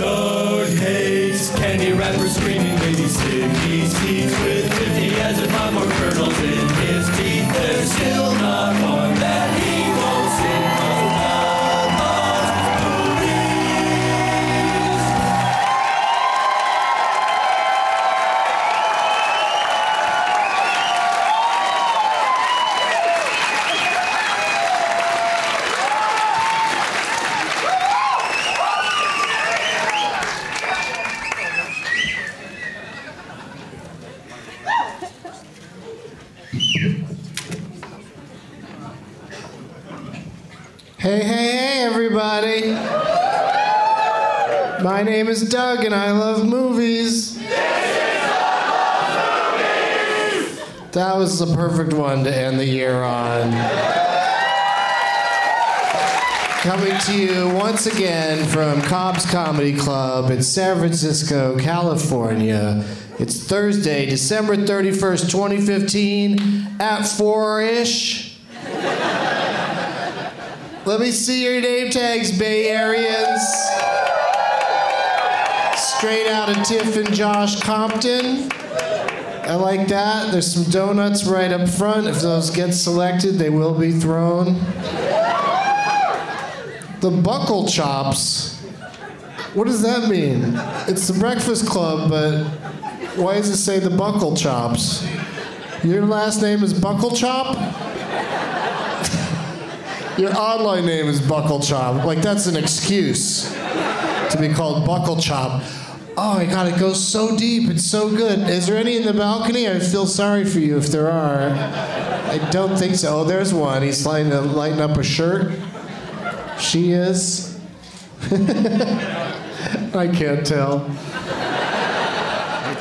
Doug hates candy wrappers, screaming baby seeds with The perfect one to end the year on. Coming to you once again from Cobb's Comedy Club in San Francisco, California. It's Thursday, December 31st, 2015, at 4 ish. Let me see your name tags, Bay Areans. Straight out of Tiff and Josh Compton. I like that. There's some donuts right up front. If those get selected, they will be thrown. The buckle chops. What does that mean? It's the Breakfast Club, but why does it say the buckle chops? Your last name is Buckle Chop? Your online name is Buckle Chop. Like, that's an excuse to be called Buckle Chop. Oh my god, it goes so deep. It's so good. Is there any in the balcony? I feel sorry for you if there are. I don't think so. Oh, there's one. He's lighting, lighting up a shirt. She is. I can't tell.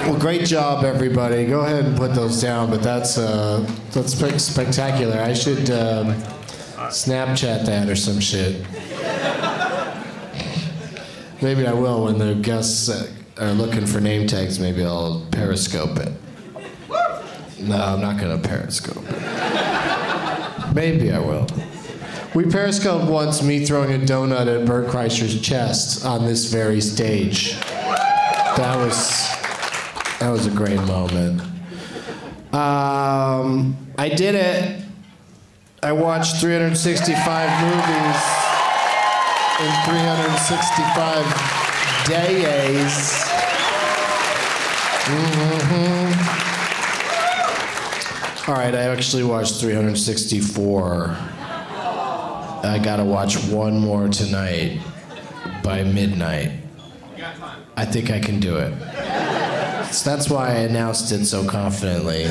Well, great job, everybody. Go ahead and put those down. But that's uh, that's spectacular. I should um, Snapchat that or some shit. Maybe I will when the guests uh, are looking for name tags, maybe I'll periscope it. No, I'm not gonna periscope it. Maybe I will. We periscoped once me throwing a donut at Bert Kreischer's chest on this very stage. That was that was a great moment. Um, I did it. I watched 365 movies in 365 days. Mm-hmm. All right, I actually watched 364. I gotta watch one more tonight by midnight. I think I can do it. So that's why I announced it so confidently.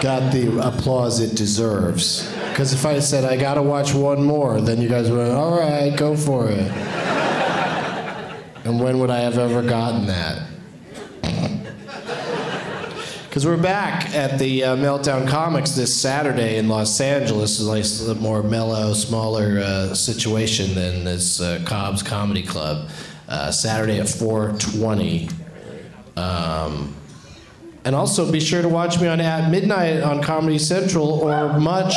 Got the applause it deserves. Because if I said I gotta watch one more, then you guys would, all right, go for it. And when would I have ever gotten that? Because we're back at the uh, Meltdown Comics this Saturday in Los Angeles. It's like a more mellow, smaller uh, situation than this uh, Cobb's Comedy Club. Uh, Saturday at 420. Um, and also be sure to watch me on at midnight on Comedy Central or much,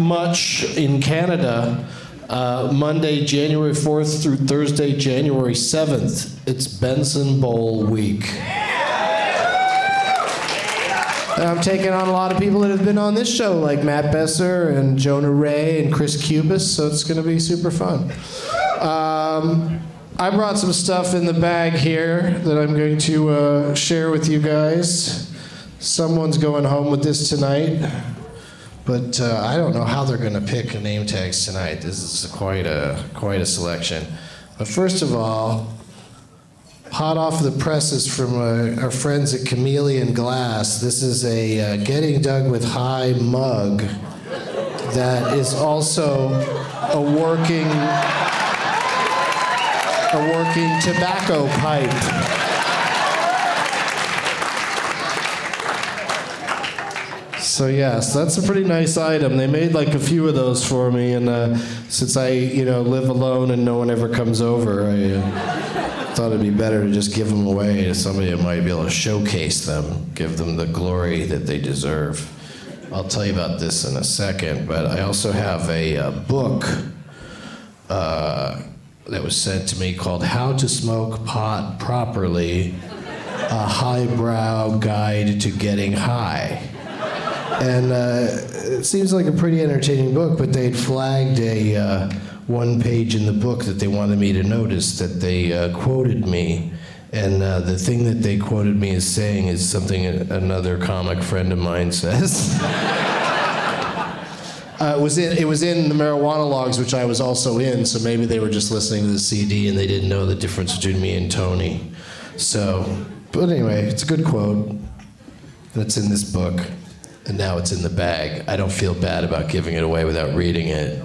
much in Canada. Uh, Monday, January 4th through Thursday, January 7th. It's Benson Bowl week. I'm taking on a lot of people that have been on this show, like Matt Besser and Jonah Ray and Chris Cubis, so it's going to be super fun. Um, I brought some stuff in the bag here that I'm going to uh, share with you guys. Someone's going home with this tonight, but uh, I don't know how they're going to pick name tags tonight. This is quite a quite a selection. But first of all, hot off the presses from uh, our friends at Chameleon Glass. This is a uh, Getting Doug with High mug that is also a working a working tobacco pipe. So yes, that's a pretty nice item. They made like a few of those for me, and uh, since I, you know, live alone and no one ever comes over, I uh, thought it'd be better to just give them away to somebody that might be able to showcase them, give them the glory that they deserve. I'll tell you about this in a second, but I also have a, uh book uh, that was sent to me called "How to Smoke Pot Properly: A Highbrow Guide to Getting High." And uh, it seems like a pretty entertaining book, but they'd flagged a uh, one page in the book that they wanted me to notice that they uh, quoted me. And uh, the thing that they quoted me as saying is something another comic friend of mine says. Uh, it was in it was in the marijuana logs, which I was also in. So maybe they were just listening to the CD and they didn't know the difference between me and Tony. So, but anyway, it's a good quote, it's in this book, and now it's in the bag. I don't feel bad about giving it away without reading it.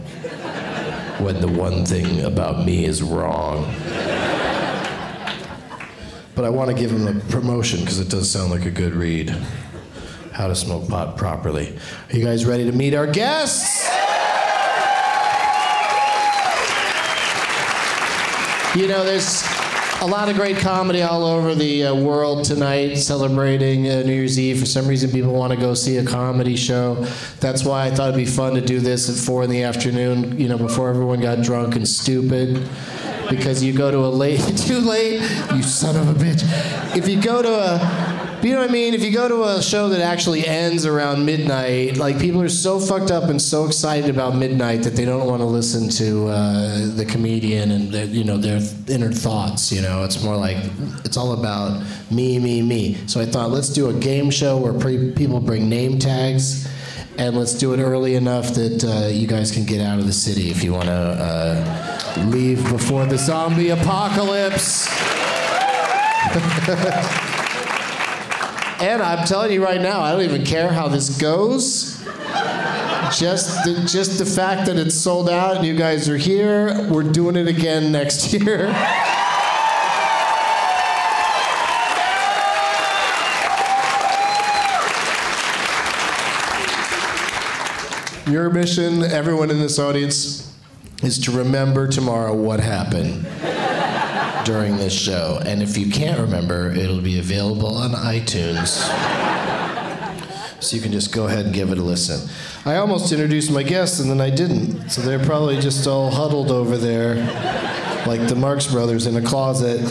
When the one thing about me is wrong. But I want to give him a promotion because it does sound like a good read. How to smoke pot properly. Are you guys ready to meet our guests? You know, there's a lot of great comedy all over the uh, world tonight celebrating uh, New Year's Eve. For some reason, people want to go see a comedy show. That's why I thought it'd be fun to do this at four in the afternoon, you know, before everyone got drunk and stupid. Because you go to a late, too late, you son of a bitch. If you go to a, you know what I mean? If you go to a show that actually ends around midnight, like people are so fucked up and so excited about midnight that they don't want to listen to uh, the comedian and their, you know their inner thoughts. You know, it's more like it's all about me, me, me. So I thought let's do a game show where pre- people bring name tags. And let's do it early enough that uh, you guys can get out of the city if you want to uh, leave before the zombie apocalypse. And I'm telling you right now, I don't even care how this goes. Just the, just the fact that it's sold out and you guys are here, we're doing it again next year. Your mission, everyone in this audience, is to remember tomorrow what happened. During this show. And if you can't remember, it'll be available on iTunes. So you can just go ahead and give it a listen. I almost introduced my guests and then I didn't. So they're probably just all huddled over there like the Marx Brothers in a closet.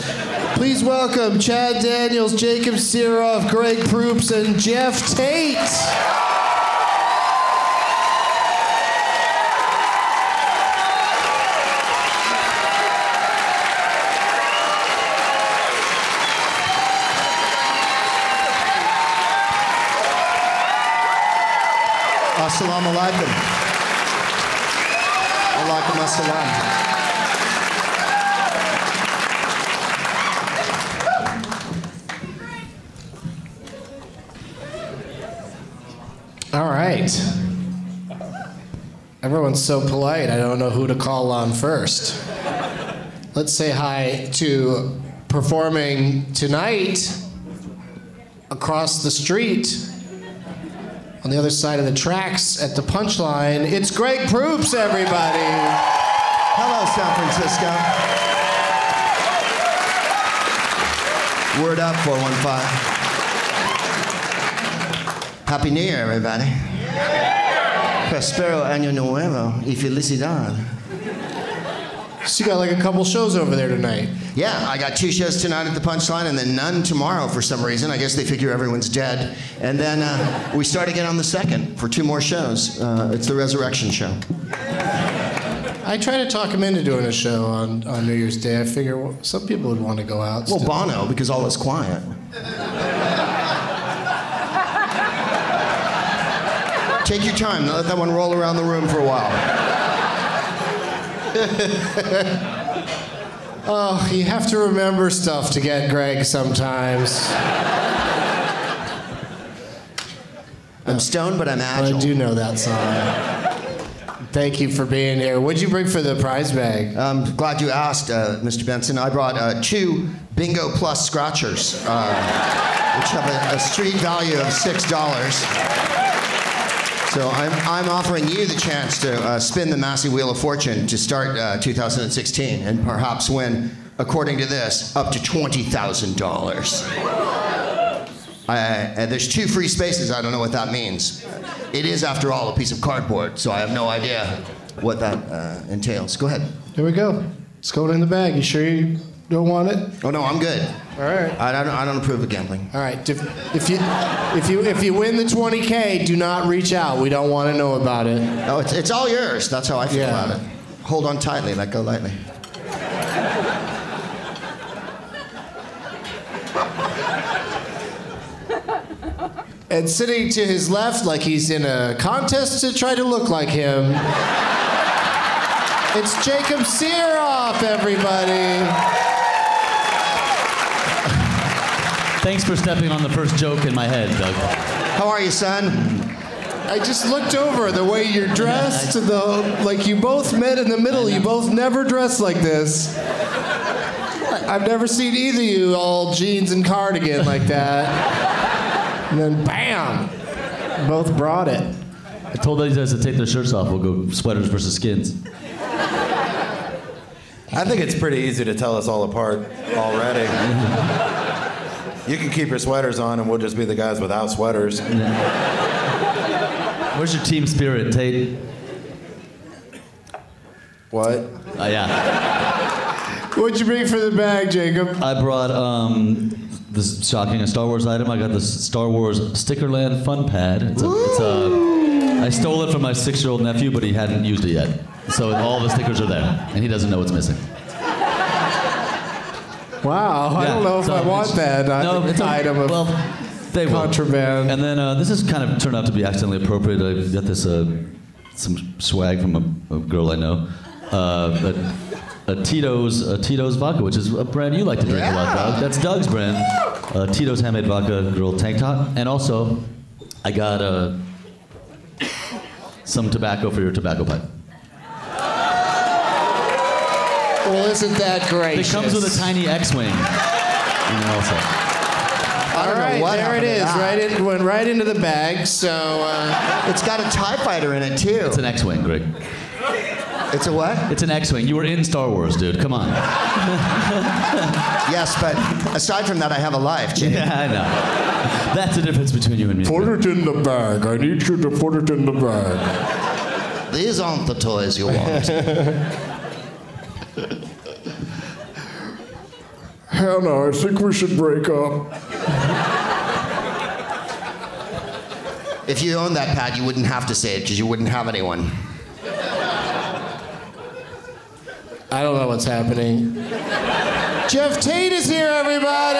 Please welcome Chad Daniels, Jacob Sirof, Greg Proops, and Geoff Tate. Assalamu alaikum. Alaikum assalam. All right. Everyone's so polite, I don't know who to call on first. Let's say hi to performing tonight across the street on the other side of the tracks at the punchline. It's Greg Proops, everybody. Hello, San Francisco. Word up, 415. Happy New Year, everybody. Prospero Año Nuevo y Felicidad. So you got like a couple shows over there tonight. Yeah, I got two shows tonight at the Punchline and then none tomorrow for some reason. I guess they figure everyone's dead. And then uh, we start again on the second for two more shows. Uh, it's the Resurrection Show. I try to talk him into doing a show on, on New Year's Day. I figure well, some people would want to go out. Well, still. Bono, because all is quiet. Take your time. Let that one roll around the room for a while. Oh, you have to remember stuff to get Greg sometimes. I'm stoned, but I'm agile. I do know that song. Thank you for being here. What'd you bring for the prize bag? I'm glad you asked, uh, Mr. Benson. I brought uh, two Bingo Plus scratchers, uh, which have a, a street value of six dollars. So I'm, I'm offering you the chance to uh, spin the Massey Wheel of Fortune to start uh, 2016 and perhaps win, according to this, up to twenty thousand dollars. Uh, there's two free spaces. I don't know what that means. It is, after all, a piece of cardboard, so I have no idea what that uh, entails. Go ahead. Here we go. It's going in the bag. You sure you don't want it? Oh no, I'm good. All right. I don't, I don't approve of gambling. All right. If, if you if you if you win the 20k, do not reach out. We don't want to know about it. No, it's, it's all yours. That's how I feel Yeah. about it. Hold on tightly, let go lightly. And sitting to his left, like he's in a contest to try to look like him, it's Jacob Sirof, everybody. Thanks for stepping on the first joke in my head, Doug. How are you, son? I just looked over the way you're dressed, the like you both met in the middle. You both never dressed like this. I've never seen either of you all jeans and cardigan like that. And then bam, both brought it. I told these guys to take their shirts off. We'll go sweaters versus skins. I think it's pretty easy to tell us all apart already. you can keep your sweaters on, and we'll just be the guys without sweaters. Where's your team spirit, Tate? What? Uh, yeah. What'd you bring for the bag, Jacob? I brought um, this shocking a Star Wars item. I got this Star Wars Stickerland Fun Pad. It's a, it's a, I stole it from my six-year-old nephew, but he hadn't used it yet. So all the stickers are there, and he doesn't know what's missing. Wow, I don't know if so I want that No, it's a- item of well, they will. contraband. And then uh, this has kind of turned out to be accidentally appropriate. I got this uh, some swag from a, a girl I know. Uh, a, a Tito's a Tito's vodka, which is a brand you like to drink a lot, Doug. That's Doug's brand. Uh, Tito's handmade vodka, girl tank top, and also I got uh, some tobacco for your tobacco pipe. Well, isn't that great? It comes with a tiny X-wing. You know, also. I All don't right, know what there it happened to is. that. Right in, went right into the bag. So uh, It's got a TIE fighter in it, too. It's an X-wing, Greg. It's a what? It's an X-wing. You were in Star Wars, dude. Come on. Yes, but aside from that, I have a life, Jay. Yeah, I know. That's the difference between you and me. Put it in the bag. I need you to put it in the bag. These aren't the toys you want. Hannah, I think we should break up. if you owned that pad, you wouldn't have to say it because you wouldn't have anyone. I don't know what's happening. Geoff Tate is here, everybody!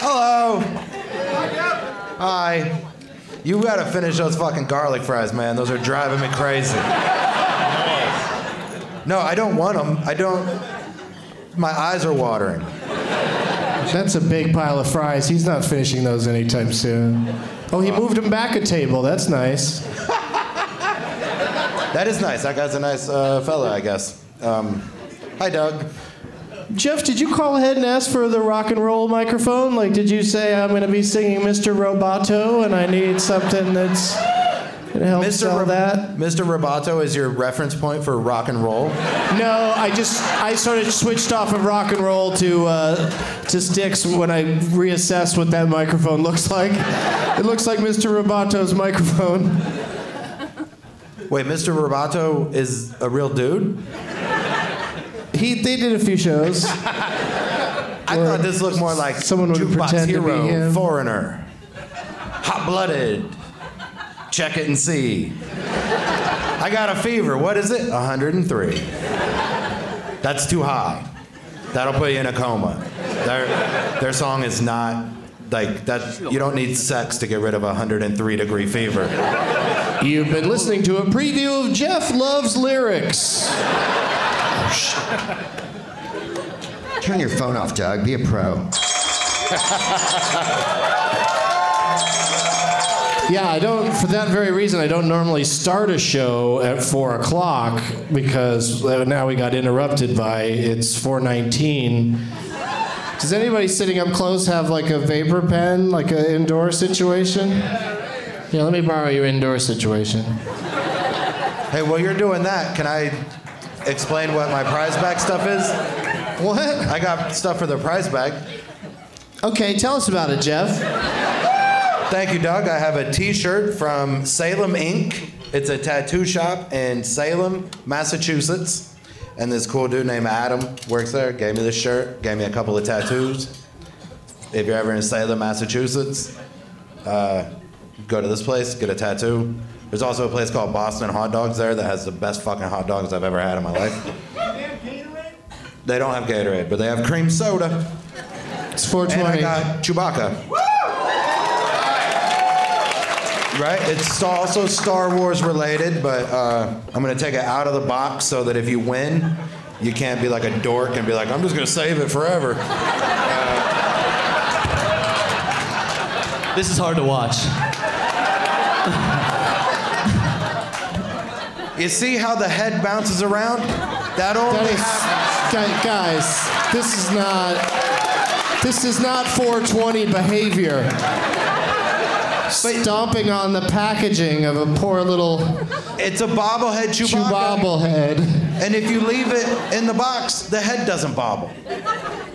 Hello. Hi. You gotta finish those fucking garlic fries, man. Those are driving me crazy. No, I don't want them. I don't. My eyes are watering. That's a big pile of fries. He's not finishing those anytime soon. Oh, he moved them back a table. That's nice. That is nice. That guy's a nice uh, fella, I guess. Um, hi, Doug. Geoff, did you call ahead and ask for the rock and roll microphone? Like, did you say I'm going to be singing Mr. Roboto and I need something that's going to help sell Rob- that? Mr. Roboto is your reference point for rock and roll. No, I just I sort of switched off of rock and roll to uh, to sticks when I reassessed what that microphone looks like. It looks like Mr. Roboto's microphone. Wait, Mr. Roboto is a real dude? He they did a few shows. I thought this looked more like someone would Jukebox pretend to be him. Foreigner, Hot Blooded, Check It and See. I got a fever. What is it? 103. That's too high. That'll put you in a coma. Their, their song is not like that. You don't need sex to get rid of a 103 degree fever. You've been listening to a preview of Geoff Loves Lyrics. Turn your phone off, Doug. Be a pro. Yeah, I don't. For that very reason, I don't normally start a show at four o'clock because uh, now we got interrupted by it's four nineteen. Does anybody sitting up close have like a vapor pen, like an indoor situation? Yeah, let me borrow your indoor situation. Hey, while you're doing that, can I explain what my prize bag stuff is? What? I got stuff for the prize bag. Okay, tell us about it, Geoff. Thank you, Doug. I have a T-shirt from Salem Inc. It's a tattoo shop in Salem, Massachusetts, and this cool dude named Adam works there. Gave me this shirt. Gave me a couple of tattoos. If you're ever in Salem, Massachusetts, uh, go to this place, get a tattoo. There's also a place called Boston Hot Dogs there that has the best fucking hot dogs I've ever had in my life. They don't have Gatorade, but they have cream soda. It's And I 420. got Chewbacca. Right? It's also Star Wars related, but uh, I'm going to take it out of the box so that if you win, you can't be like a dork and be like, I'm just going to save it forever. This is hard to watch. You see how the head bounces around? That only That is. Guys, this is not. This is not 420 behavior. Stomping on the packaging of a poor little It's a bobblehead Chewbacca. Chewbobblehead. And if you leave it in the box, the head doesn't bobble.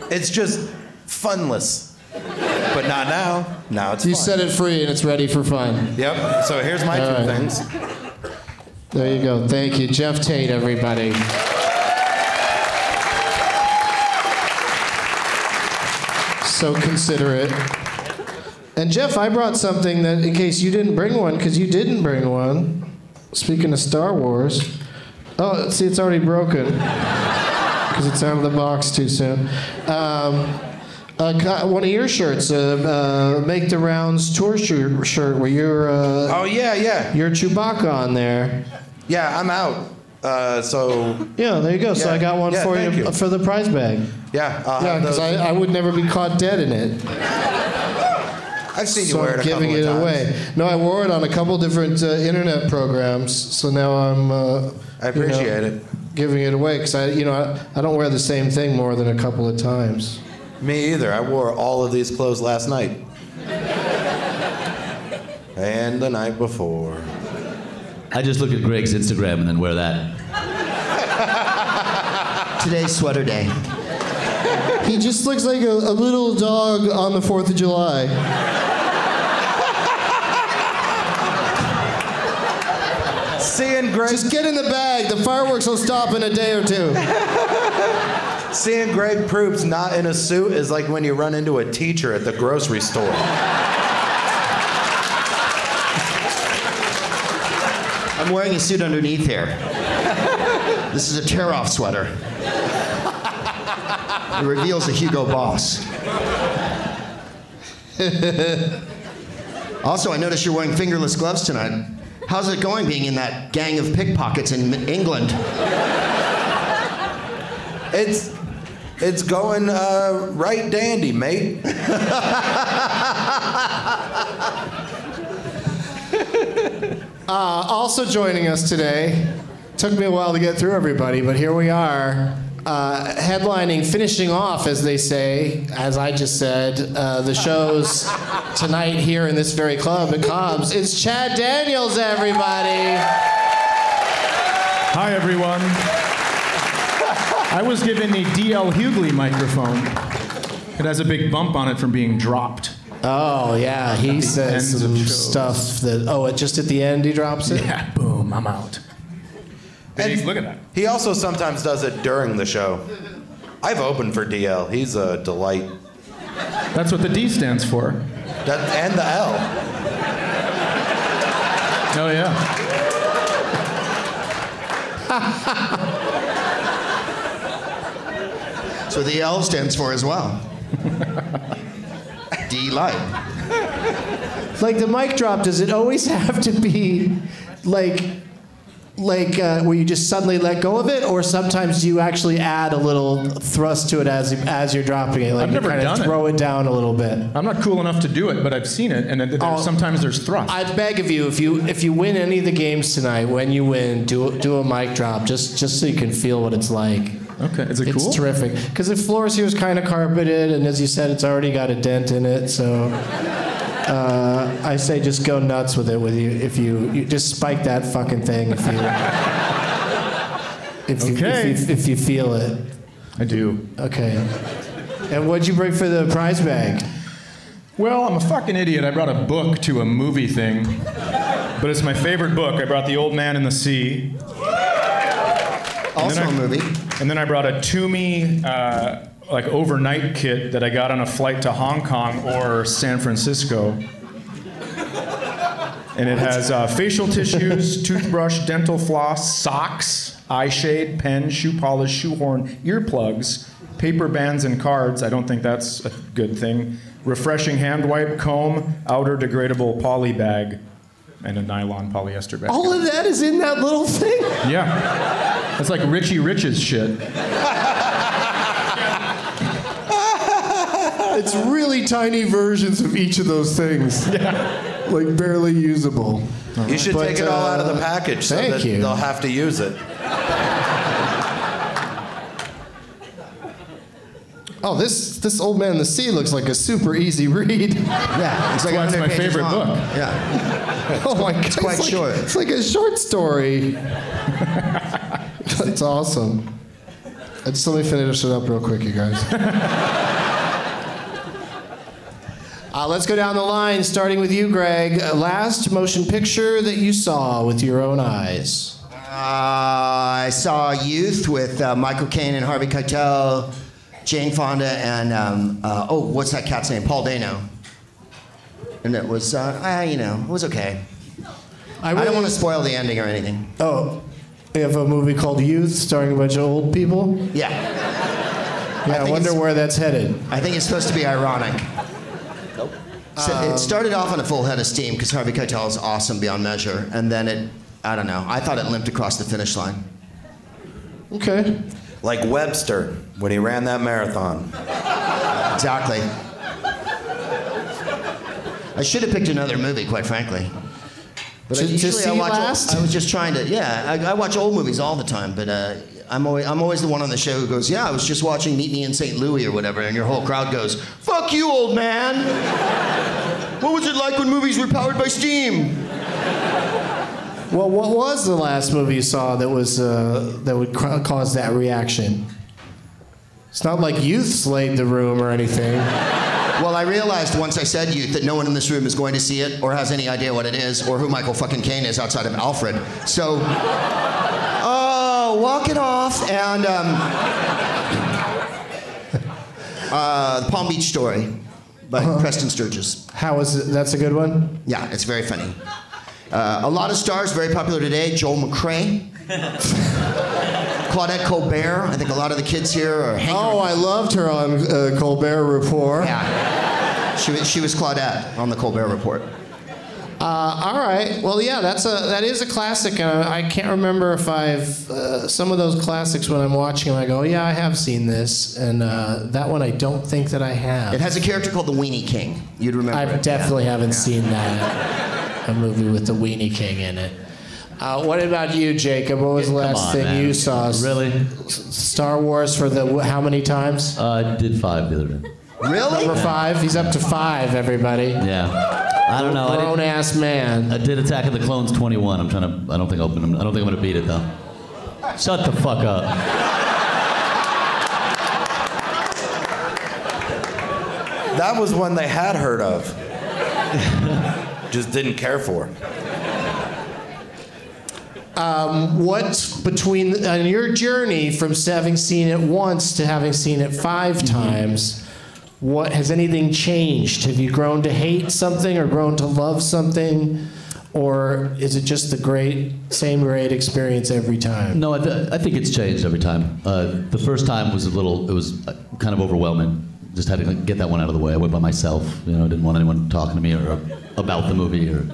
It's just funless. But not now. Now it's You fun. set it free and it's ready for fun. Yep. So here's my All two right. things. There you go. Thank you. Geoff Tate, everybody. So considerate. And Geoff, I brought something that, in case you didn't bring one, because you didn't bring one. Speaking of Star Wars. Oh, see, it's already broken. Because it's out of the box too soon. Um, uh, one of your shirts, uh, uh, Make the Rounds tour shirt, shirt where you're, uh, Oh yeah, yeah, you're Chewbacca on there. yeah. I'm out. Uh, so Yeah, there you go. So I got one Yeah, for you, you. for the prize bag. yeah, I'll Yeah, because. I, I would never be caught dead in it. I've seen you So wear I'm it a giving couple it of times. away. No, I wore it on a couple different uh, internet programs. So now I'm. Uh, I you know, appreciate it. Giving it away because I, you know, I, I don't wear the same thing more than a couple of times. Me either. I wore all of these clothes last night. And the night before. I just look at Greg's Instagram and then wear that. Today's sweater day. He just looks like a, a little dog on the 4th of July. Seeing Greg, Just get in the bag. The fireworks will stop in a day or two. seeing Greg Proops not in a suit is like when you run into a teacher at the grocery store. I'm wearing a suit underneath here. This is a tear-off sweater. It reveals a Hugo Boss. also, I notice you're wearing fingerless gloves tonight. How's it going being in that gang of pickpockets in England? It's it's going uh, right dandy, mate. Uh, also joining us today, took me a while to get through everybody, but here we are. Uh, headlining, finishing off, as they say, as I just said, uh, the shows tonight here in this very club at Cobb's. It's Chad Daniels, everybody. Hi, everyone. I was given the DL Hughley microphone. It has a big bump on it from being dropped. Oh yeah, he says some stuff that. Oh, it just at the end he drops it. Yeah, boom, I'm out. Big, look at that. He also sometimes does it during the show. I've opened for DL. He's a delight. That's what the D stands for. That, and the L. Oh, yeah. That's what the L stands for as well. D light. Like the mic drop, does it always have to be like like uh, where you just suddenly let go of it, or sometimes you actually add a little thrust to it as as you're dropping it? Like I've never kind done of it. throw it. down a little bit. I'm not cool enough to do it, but I've seen it, and there's, Oh. sometimes there's thrust. I beg of you, if you if you win any of the games tonight, when you win, do do a mic drop just just so you can feel what it's like. Okay, is it It's cool? It's terrific because the floor here is kind of carpeted, and as you said, it's already got a dent in it. So uh, I say just go nuts with it. With you, if you, you just spike that fucking thing if you if you, Okay. if, you if you feel it. I do. Okay. And what'd you bring for the prize bag? Well, I'm a fucking idiot. I brought a book to a movie thing, but it's my favorite book. I brought The Old Man and the Sea, Also then a I- movie. and then I brought a Tumi uh, like overnight kit that I got on a flight to Hong Kong or San Francisco. And it has uh, facial tissues, toothbrush, dental floss, socks, eye shade, pen, shoe polish, shoehorn, earplugs, paper bands, and cards. I don't think that's a good thing. Refreshing hand wipe, comb, outer degradable poly bag, and a nylon polyester bag. All of that is in that little thing. Yeah. That's like Richie Rich's shit. It's really tiny versions of each of those things. Yeah. Like barely usable. You should But, take it all out of uh, the package so thank that you. they'll have to use it. Oh, this this old man in the sea looks like a super easy read. Yeah, it's like why it's 100 my favorite long. book. Yeah. oh my god, it's quite like, short. It's like a short story. That's awesome. Uh, Just let me finish it up real quick, you guys. Uh, let's go down the line, starting with you, Greg. Uh, last motion picture that you saw with your own eyes. Uh, I saw Youth with uh, Michael Caine and Harvey Keitel, Jane Fonda, and um, uh, oh, what's that cat's name? Paul Dano. And it was, uh, uh, you know, it was okay. I, really- don't want to spoil the ending or anything. Oh, we have a movie called Youth, starring a bunch of old people. Yeah, Yeah, I, think wonder where that's headed. I think it's supposed to be ironic. So it started off on a full head of steam because Harvey Keitel is awesome beyond measure, and then it, I don't know, I thought it limped across the finish line. Okay. Like Webster when he ran that marathon. Exactly. I should have picked another movie, quite frankly. But I, To- to see I watch. last? I was just trying to. Yeah, I, I watch old movies all the time, but uh, I'm always I'm always the one on the show who goes, "Yeah, I was just watching Meet Me in St. Louis or whatever," and your whole crowd goes, "Fuck you, old man." What was it like when movies were powered by steam? Well, what was the last movie you saw that was uh, that would ca- cause that reaction? It's not like Youth slayed the room or anything. Well, I realized once I said youth that no one in this room is going to see it or has any idea what it is or who Michael fucking Caine is outside of Alfred. So, oh, walk it off. And um, uh, the Palm Beach Story by Preston Sturges. How was it? That's a good one. Yeah, it's very funny. Uh, a lot of stars, very popular today. Joel McCrea. Claudette Colbert. I think a lot of the kids here are hanging. Oh, I loved her on uh, Colbert Report. Yeah. She was, she was Claudette on the Colbert Report. Uh, all right. Well, yeah, that's a that is a classic. Uh, I can't remember if I've uh, some of those classics when I'm watching them. I go, oh, yeah, I have seen this, and uh, that one I don't think that I have. It has a character called the Weenie King. You'd remember. I it. definitely Yeah. haven't Yeah. seen that. A movie with the Weenie King in it. Uh, what about you, Jacob? What was the last on, thing man. you saw? Really? Star Wars for the how many times? Uh, I did five the other day. Really? Number five. He's up to five. Everybody. Yeah. I don't know. I Grown ass man. I did Attack of the Clones 21. I'm trying to. I don't think I'll. I don't think I'm gonna beat it though. Shut the fuck up. That was one they had heard of. Just didn't care for. What between on your journey from having seen it once to having seen it 5 Mm-hmm. times? What has anything changed? Have you grown to hate something or grown to love something, or is it just the great same great experience every time? No, I, th- I think it's changed every time. Uh, the first time was a little. It was uh, kind of overwhelming. Just had to get that one out of the way. I went by myself. You know, didn't want anyone talking to me or about the movie or.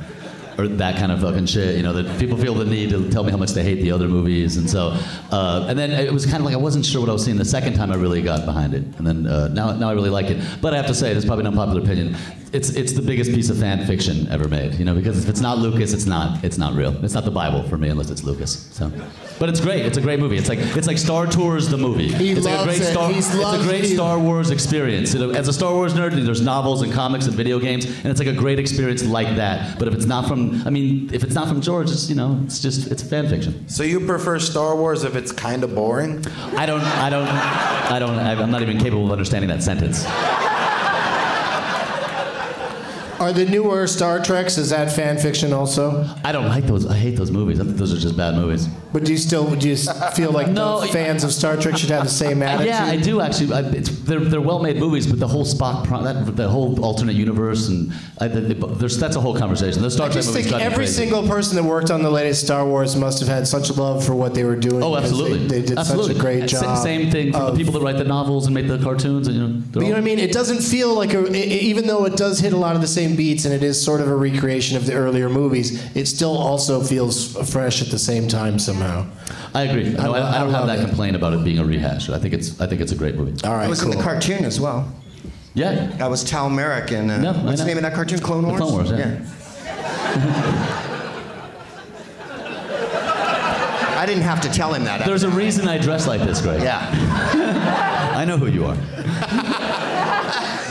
Or that kind of fucking shit, you know. That people feel the need to tell me how much they hate the other movies, and so, uh, and then it was kind of like I wasn't sure what I was seeing. The second time, I really got behind it, and then uh, now, now I really like it. But I have to say, is probably an unpopular opinion. It's it's the biggest piece of fan fiction ever made, you know, because if it's not Lucas, it's not it's not real. It's not the Bible for me unless it's Lucas. So, but it's great. It's a great movie. It's like it's like Star Tours the movie. He it's like a loves great it. Star. He's it's a great he- Star Wars experience. You know, as a Star Wars nerd, there's novels and comics and video games, and it's like a great experience like that. But if it's not from, I mean, if it's not from George, it's you know, it's just it's fan fiction. So you prefer Star Wars if it's kind of boring? I don't, I don't, I don't, I'm not even capable of understanding that sentence. Are the newer Star Treks is that fan fiction also? I don't like those. I hate those movies. I think those are just bad movies. But do you still do you feel like No, the fans of Star Trek should have the same attitude? Yeah, I do actually. I, it's, they're, they're well-made movies, but the whole Spock, pro, that, the whole alternate universe, and I, the, the, there's, that's a whole conversation. The Star I Trek just think every single person that worked on the latest Star Wars must have had such love for what they were doing. Oh, absolutely. They, they did absolutely. such a great job. Same thing for the people that write the novels and make the cartoons, and you know. But you know what I mean? It doesn't feel like a, even though it does hit a lot of the same beats and it is sort of a recreation of the earlier movies, it still also feels fresh at the same time somehow. I agree. I No, I, I don't I have that it. complaint about it being a rehash. I think it's I think it's a great movie. All right, it was cool. in the cartoon as well. Yeah. I was Tal Merrik in. Uh, No, what's the name of that cartoon? Clone The Wars. Clone Wars, yeah. I didn't have to tell him that. There's a reason I dress like this, Greg. yeah. I know who you are.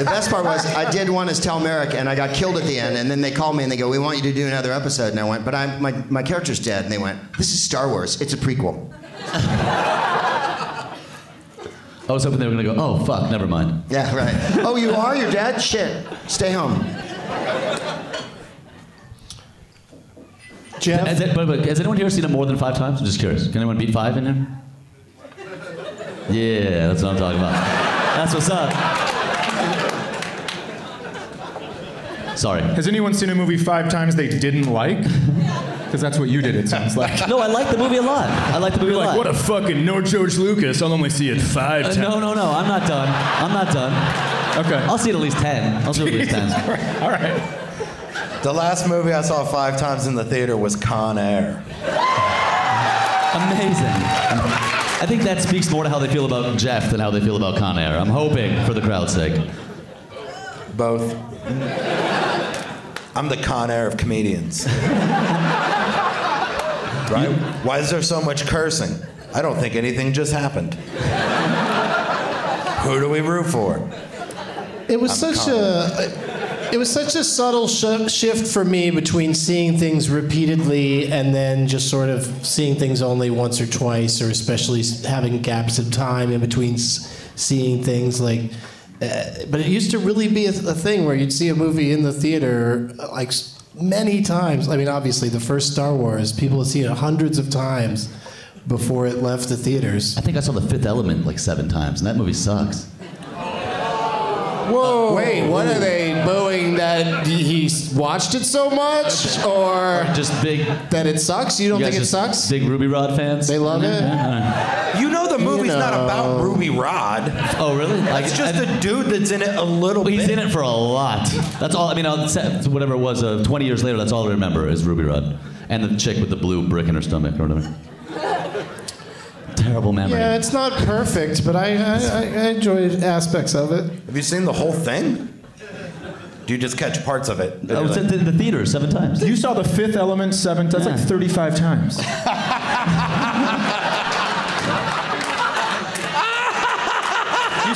The best part was I did one as Tal Merrik, and I got killed at the end. And then they called me and they go, "We want you to do another episode." And I went, "But I'm, my my character's dead." And they went, "This is Star Wars. It's a prequel." I was hoping they were gonna go. Oh fuck, never mind. Yeah, right. oh, you are? You're dead? Shit. Stay home. Geoff, Has, it, but, but, has anyone here seen it more than five times? I'm just curious. Can anyone beat five in here? Yeah, that's what I'm talking about. That's what's up. Sorry. Has anyone seen a movie five times they didn't like? Because that's what you did, it sounds like. No, I like the movie a lot. I like the movie You're a like, lot. what a fucking no George Lucas. I'll only see it five Uh, times. no, no, no. I'm not done. I'm not done. Okay. I'll see it at least ten. I'll do it at least ten. All right. The last movie I saw five times in the theater was Con Air. Amazing. I think that speaks more to how they feel about Geoff than how they feel about Con Air. I'm hoping for the crowd's sake. Both. I'm the Con Air of comedians. right? Why is there so much cursing? I don't think anything just happened. Who do we root for? it was I'm such a. it was such a subtle sh- shift for me between seeing things repeatedly and then just sort of seeing things only once or twice, or especially having gaps of time in between s- seeing things like. Uh, but it used to really be a, a thing where you'd see a movie in the theater uh, like many times. I mean, obviously, the first Star Wars, people had seen it hundreds of times before it left the theaters. I think I saw The Fifth Element like seven times, and that movie sucks. Whoa! Wait, what are they booing that he watched it so much, or Just big. that it sucks? You don't you think it just sucks? Big Ruby Rhod fans. They love it? You know the movie's not about Ruby Rhod. Oh really? Like, It's just I- a dude that's in it a little bit. He's bit. in it for a lot. That's all. I mean, I'll say- whatever it was, uh, 20 years later, that's all I remember is Ruby Rhod and the chick with the blue brick in her stomach or whatever. Terrible memory. Yeah, it's not perfect, but I, I, I I enjoyed aspects of it. Have you seen the whole thing? Do you just catch parts of it? I was at the, the theater seven times. You saw The Fifth Element seven. times. That's like 35 times.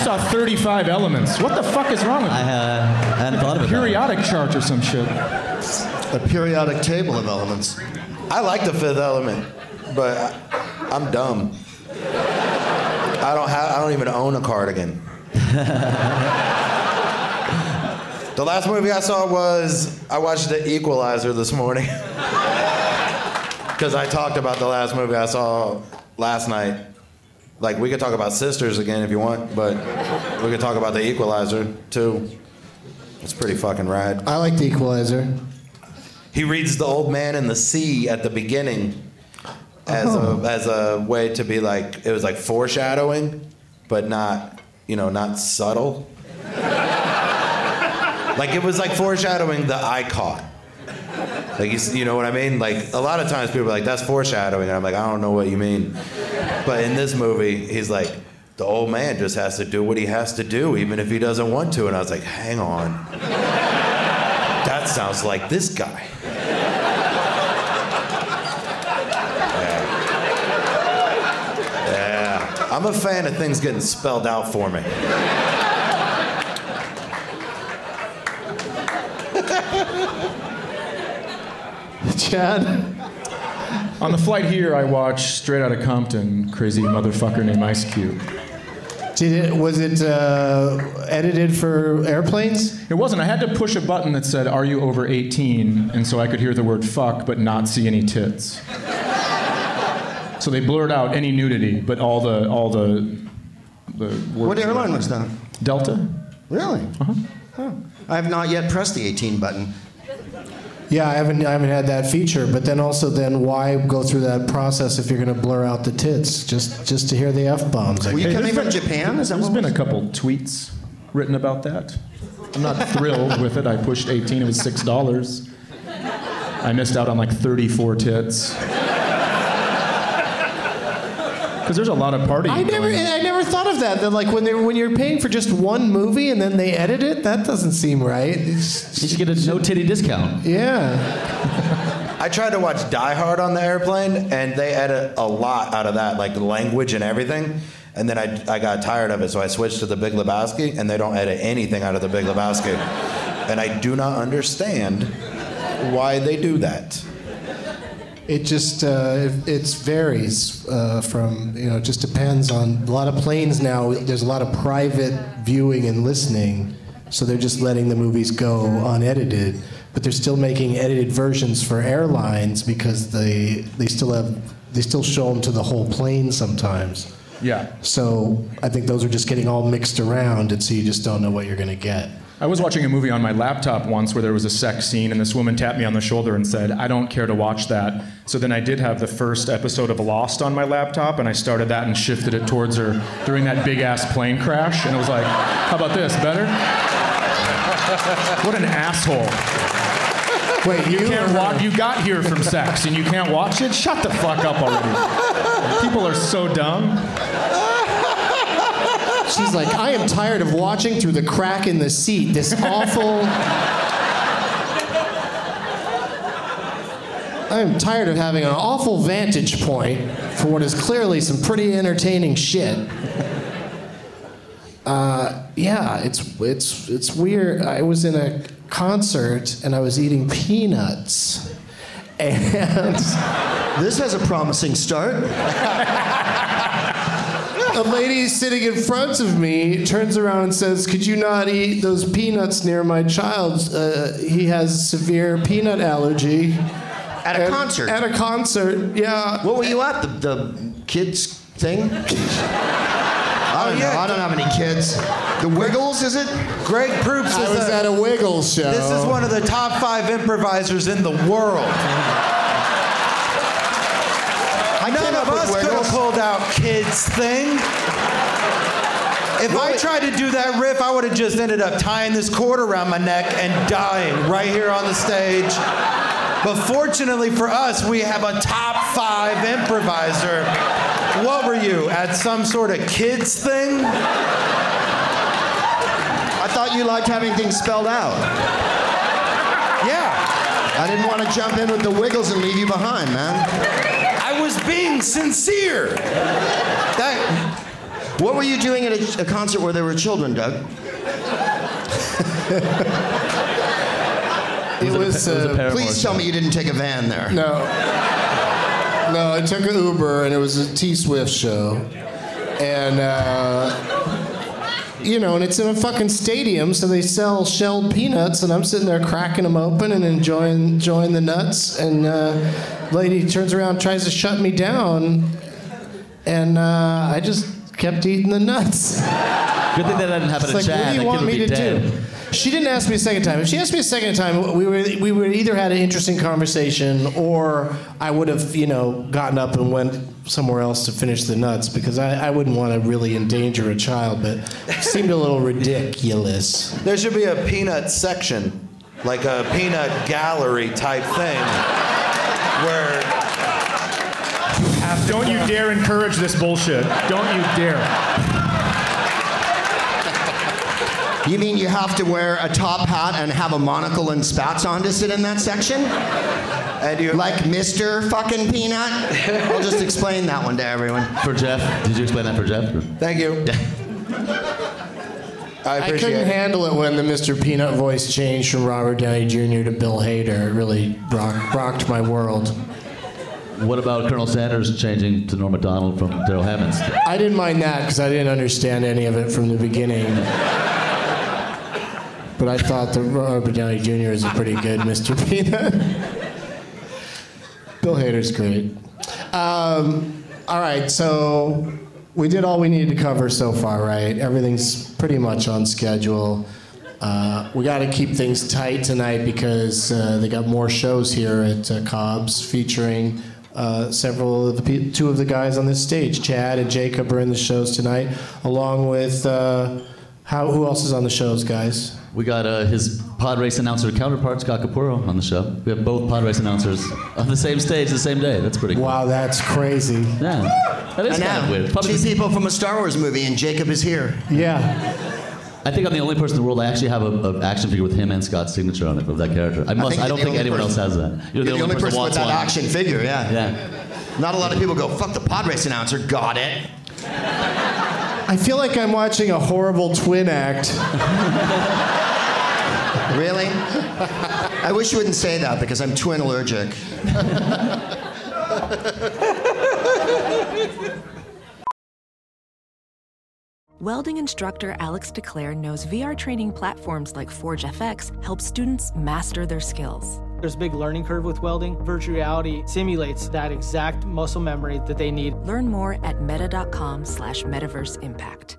saw 35 elements. What the fuck is wrong with I, you? uh, I hadn't thought of it. that. Periodic chart or some shit. A periodic table of elements. I like the Fifth Element, but I, I'm dumb. I don't have. I don't even own a cardigan. the last movie I saw was I watched The Equalizer this morning because I talked about the last movie I saw last night. Like we could talk about Sisters again if you want, but we could talk about The Equalizer too. It's pretty fucking rad. I like The Equalizer. He reads the old man and the sea at the beginning as Oh. a as a way to be like it was like foreshadowing, but not you know not subtle. like it was like foreshadowing the I caught. Like you, you know what I mean? Like a lot of times people are like that's foreshadowing, and I'm like I don't know what you mean. But in this movie, he's like the old man just has to do what he has to do, even if he doesn't want to. And I was like, hang on. That sounds like this guy. Yeah. Yeah. I'm a fan of things getting spelled out for me. Chad? On the flight here, I watched Straight Outta Compton, crazy motherfucker named Ice Cube. Did it, was it uh, edited for airplanes? It wasn't. I had to push a button that said, Are you over 18? And so I could hear the word fuck but not see any tits. so they blurred out any nudity, but all the all the the words What airline was that? Delta? Really? Uh-huh. Oh. I have not yet pressed the 18 button. Yeah, I haven't I haven't had that feature. But then also, then why go through that process if you're going to blur out the tits just just to hear the f bombs? Were you Hey, coming there's from Japan? Is that There's what been it a couple tweets written about that. I'm not thrilled with it. I pushed 18, it was $6. I missed out on like 34 tits. Because there's a lot of partying. I never going. I never thought of that. That like when they when you're paying for just one movie and then they edit it, that doesn't seem right. It's- You should get a no titty discount. yeah. I tried to watch Die Hard on the airplane, and they edit a lot out of that, like language and everything. And then I, I got tired of it, so I switched to The Big Lebowski, and they don't edit anything out of The Big Lebowski. And I do not understand why they do that. It just uh, it, it's varies uh, from you know it just depends on a lot of planes now. There's a lot of private viewing and listening, so they're just letting the movies go unedited. But they're still making edited versions for airlines because they they still have they still show them to the whole plane sometimes. Yeah. So I think those are just getting all mixed around, and so you just don't know what you're gonna get. I was watching a movie on my laptop once where there was a sex scene, and this woman tapped me on the shoulder and said, I don't care to watch that. So then I did have the first episode of Lost on my laptop, and I started that and shifted it towards her during that big ass plane crash. And it was like, how about this? Better? What an asshole. Wait, You can't watch. You got here from sex and you can't watch it. Shut the fuck up already. People are so dumb. She's like, I am tired of watching through the crack in the seat. This awful. I am tired of having an awful vantage point for what is clearly some pretty entertaining shit. Uh, yeah, it's it's it's weird. I was in a concert and I was eating peanuts. And This has a promising start. A lady sitting in front of me turns around and says, Could you not eat those peanuts near my child? Uh, he has severe peanut allergy. At a And- concert. At a concert, yeah. What were you at? The, the kids thing? I don't know. I don't have any kids. The Wiggles, is it? Greg Proops is I was a- at a Wiggles show. This is one of the top five improvisers in the world. I None came of up with us could have pulled out kids thing. If I tried to do that riff, I would have just ended up tying this cord around my neck and dying right here on the stage. But fortunately for us, we have a top five improviser. What were you at some sort of kids thing? I thought you liked having things spelled out. Yeah, I didn't want to jump in with the Wiggles and leave you behind, man. I was being sincere. That What were you doing at a, a concert where there were children, Doug? it was, it was a uh, Paramore Please tell me you didn't take a van there. No. No, I took an Uber and it was a T Swift show. And, uh, you know, and it's in a fucking stadium, so they sell shelled peanuts, and I'm sitting there cracking them open and enjoying, enjoying the nuts. And uh, lady turns around, tries to shut me down, and uh, I just kept eating the nuts. Good thing that didn't happen It's to like, Chad. what do you want me to dead. do? She didn't ask me a second time. If she asked me a second time, we would we would either had an interesting conversation, or I would have you know gotten up and went somewhere else to finish the nuts because I, I wouldn't want to really endanger a child, but it seemed a little ridiculous. there should be a peanut section, like a peanut gallery type thing, where Don't you dare encourage this bullshit. Don't you dare. You mean you have to wear a top hat and have a monocle and spats on to sit in that section? and you Like Mr. fucking Peanut? I'll just explain that one to everyone. For Geoff, did you explain that for Geoff? Thank you. I I couldn't it. handle it when the Mr. Peanut voice changed from Robert Downey Jr. to Bill Hader. It really rocked, rocked my world. What about Colonel Sanders changing to Norm Macdonald from Darrell Hammond? I didn't mind that because I didn't understand any of it from the beginning. But I thought Robert Downey Jr. is a pretty good Mr. Peanut. Bill Hader's great. Um, all right, so we did all we needed to cover so far, right? Everything's pretty much on schedule. Uh, we got to keep things tight tonight because uh, they got more shows here at uh, Cobb's featuring uh, several of the pe- two of the guys on this stage. Chad and Jacob are in the shows tonight, along with uh, how? Who else is on the shows, guys? We got uh, his pod race announcer counterpart, Scott Capurro, on the show. We have both pod race announcers on the same stage the same day. That's pretty cool. Wow, that's crazy. Yeah. That is And kind of weird. Probably two just- people from a Star Wars movie, and Jacob is here. Yeah. I think I'm the only person in the world that actually have a, a action figure with him and Scott's signature on it of that character. I must. I, you're don't think anyone person- else has that. You're, the, only person, that with wants that one. action figure, yeah. Yeah. Not a lot of people go, fuck the pod race announcer, got it. I feel like I'm watching a horrible twin act. Really? I wish you wouldn't say that because I'm twin allergic. Welding instructor Alex DeClaire knows VR training platforms like Forge FX help students master their skills. There's a big learning curve with welding. Virtual reality simulates that exact muscle memory that they need. Learn more at meta.com slash metaverse impact.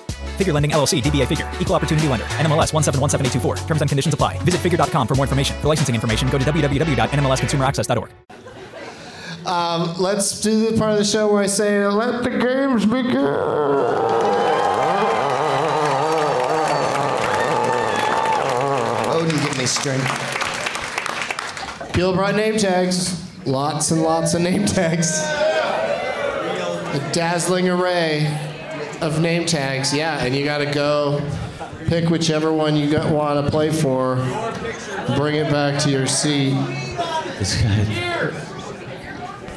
Figure Lending LLC, DBA Figure, Equal Opportunity Lender, NMLS 1717824. Terms and conditions apply. Visit figure.com for more information. For licensing information, go to www.nmlsconsumeraccess.org. Um, let's do the part of the show where I say, "Let the games begin." Odin, give me strength. People brought name tags. Lots and lots of name tags. A dazzling array of name tags. Yeah, and you got to go pick whichever one you want to play for. Bring it back to your seat.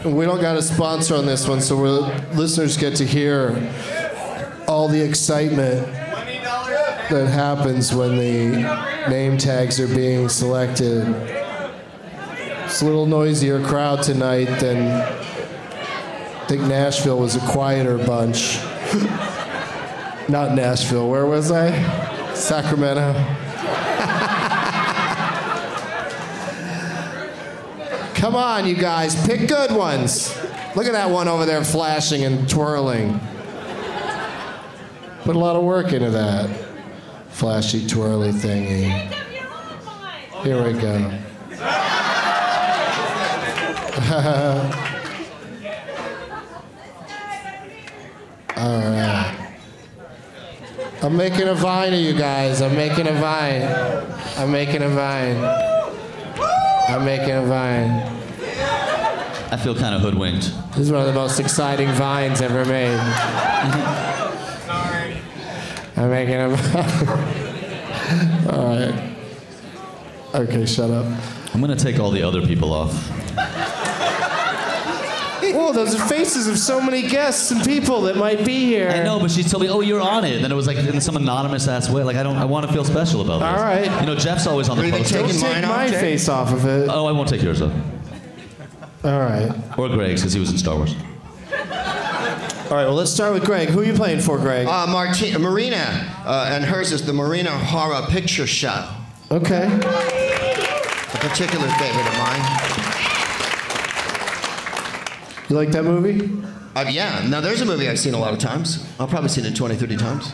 We don't got a sponsor on this one, so we're, listeners get to hear all the excitement that happens when the name tags are being selected. It's a little noisier crowd tonight than I think Nashville was a quieter bunch. Not Nashville. Where was I? Sacramento. Come on, you guys, pick good ones. Look at that one over there flashing and twirling. Put a lot of work into that flashy, twirly thingy. Here we go. All right. I'm making a vine of you guys. I'm making a vine. I'm making a vine. I'm making a vine. I feel kind of hoodwinked. This is one of the most exciting vines ever made. Sorry. I'm making a vine. all right. Okay, shut up. I'm gonna take all the other people off. Whoa, those are faces of so many guests and people that might be here. I know, but she told me, "Oh, you're on it." And then it was like in some anonymous ass way. Like I don't, I want to feel special about this. All right. You know, Geoff's always on the Are you poster. taking Don't take mine my Jay? face off of it. Oh, I won't take yours off. All right. Or Greg's because he was in Star Wars. All right, well, let's start with Greg. Who are you playing for, Greg? Uh, Marti- Marina, uh, and hers is the Marina Horror Picture Show. Okay. A particular favorite of mine. You like that movie? Uh, yeah, now there's a movie I've seen a lot of times. I've probably seen it 20, 30 times.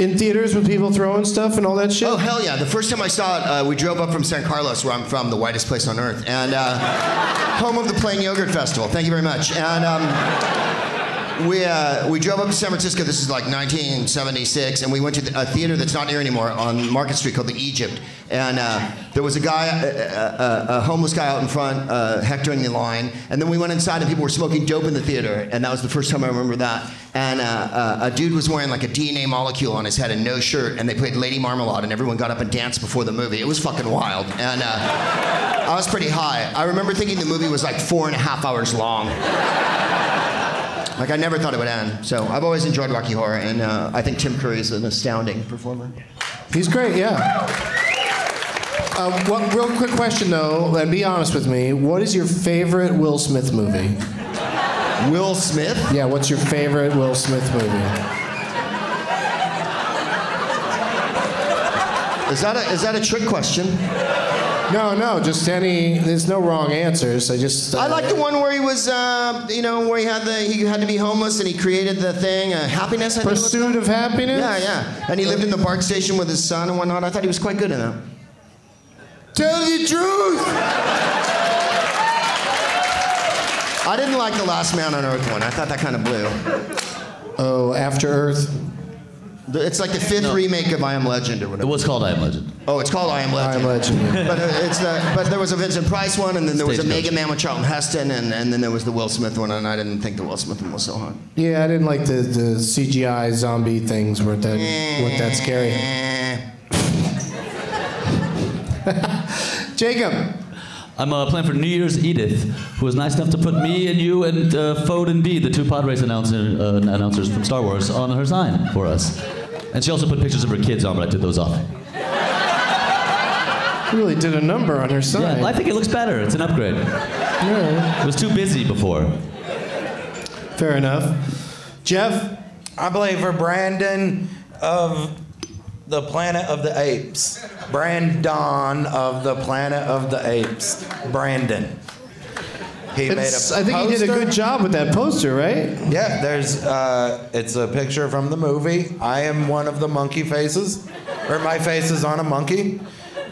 In theaters with people throwing stuff and all that shit? Oh, hell yeah. The first time I saw it, uh, we drove up from San Carlos, where I'm from, the whitest place on earth, and uh, home of the Plain Yogurt Festival. Thank you very much. And um, we, uh, we drove up to San Francisco. This is like 1976, and we went to a theater that's not here anymore on Market Street called the Egypt. And uh, there was a guy, a, a, a homeless guy out in front, uh, hectoring the line. And then we went inside, and people were smoking dope in the theater. And that was the first time I remember that. And uh, uh, a dude was wearing like a DNA molecule on his head and no shirt. And they played Lady Marmalade, and everyone got up and danced before the movie. It was fucking wild. And uh, I was pretty high. I remember thinking the movie was like four and a half hours long. Like I never thought it would end. So I've always enjoyed Rocky Horror, and uh, I think Tim Curry is an astounding performer. He's great, yeah. Uh, one real quick question, though, and be honest with me. What is your favorite Will Smith movie? Will Smith? Yeah, what's your favorite Will Smith movie? Is that a, is that a trick question? No, no, just any. There's no wrong answers. I just. Uh, I like the one where he was, uh, you know, where he had the he had to be homeless and he created the thing, uh, happiness. I Pursuit of Happiness. Yeah, yeah. And he lived in the park station with his son and whatnot. I thought he was quite good in that. Tell the truth. I didn't like the Last Man on Earth one. I thought that kind of blew. Oh, After Earth. The- It's like the fifth remake of I Am Legend or whatever. It was called I Am Legend. Oh, it's called I Am Legend. I Am Legend. yeah. But uh, it's the, but there was a Vincent Price one, and then there was a Stagecoach. Mega Man with Charlton Heston, and, and then there was the Will Smith one, and I didn't think the Will Smith one was so hot. Yeah, I didn't like the, the CGI zombie things weren't that weren't that scary. Jacob. I'm uh, playing for New Year's Edith, who was nice enough to put me and you and uh, Fode and Beed, the two pod race announcer, uh, announcers from Star Wars, on her sign for us. And she also put pictures of her kids on, but I took those off. You really did a number on her sign. Yeah, I think it looks better. It's an upgrade. Yeah, It was too busy before. fair enough. Geoff. I play for Brandon of the Planet of the Apes. Brandon of the Planet of the Apes. Brandon. He It's- I think he did a good job with that poster, right? Yeah, there's uh, it's a picture from the movie. I am one of the monkey faces, or my face is on a monkey,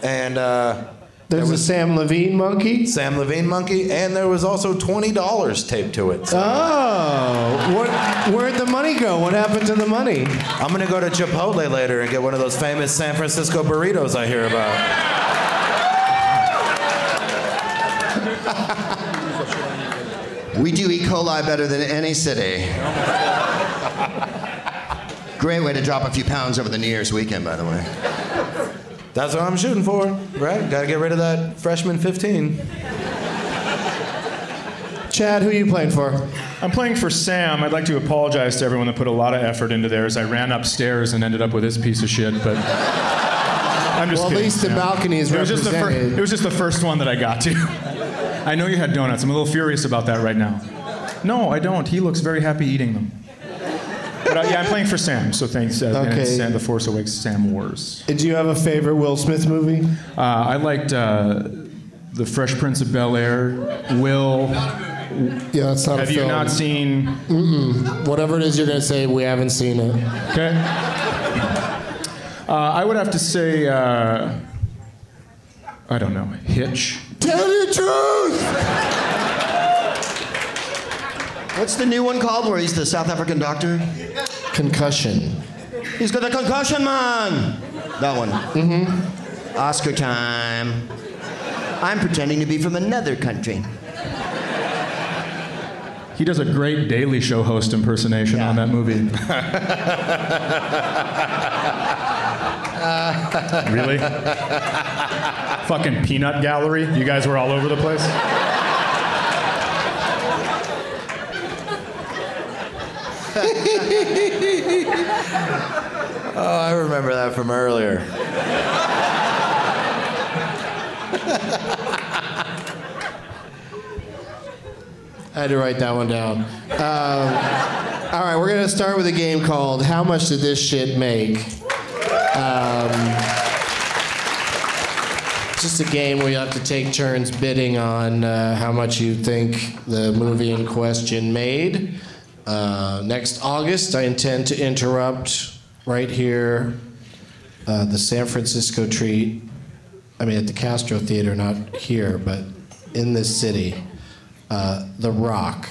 and uh, There's a Sam Levine monkey. Sam Levine monkey, and there was also twenty dollars taped to it. So Oh, what, where'd the money go? What happened to the money? I'm gonna go to Chipotle later and get one of those famous San Francisco burritos I hear about. We do E. coli better than any city. Great way to drop a few pounds over the New Year's weekend, by the way. That's what I'm shooting for, right? Gotta get rid of that freshman 15. Chad, who are you playing for? I'm playing for Sam. I'd like to apologize to everyone that put a lot of effort into theirs. I ran upstairs and ended up with this piece of shit, but I'm just Well, at least the balcony is it was, just the fir- it was just the first one that I got to. I know you had donuts. I'm a little furious about that right now. No, I don't. He looks very happy eating them. But yeah, I'm playing for Sam, so thanks. Uh, and Okay. Sam, the Force Awakens Sam Wars. Do you have a favorite Will Smith movie? Uh, I liked uh, The Fresh Prince of Bel Air, Will. Yeah, that's not Have you not seen? Mm-mm. Whatever it is you're going to say, we haven't seen it. Okay. Uh, I would have to say, uh, I don't know, Hitch. Tell the truth! What's the new one called where he's the South African doctor? Concussion. He's got the concussion, man! That one. Mm-hmm. Oscar time. I'm pretending to be from another country. He does a great Daily Show host impersonation on that movie. really? Fucking peanut gallery? You guys were all over the place? Oh, I remember that from earlier. I had to write that one down. Um, all right, we're going to start with a game called How Much Did This Shit Make? Um, just a game where you have to take turns bidding on uh, how much you think the movie in question made. Uh, next August, I intend to interrupt right here uh, the San Francisco treat. I mean, at the Castro Theater, not here, but in this city. Uh, the Rock.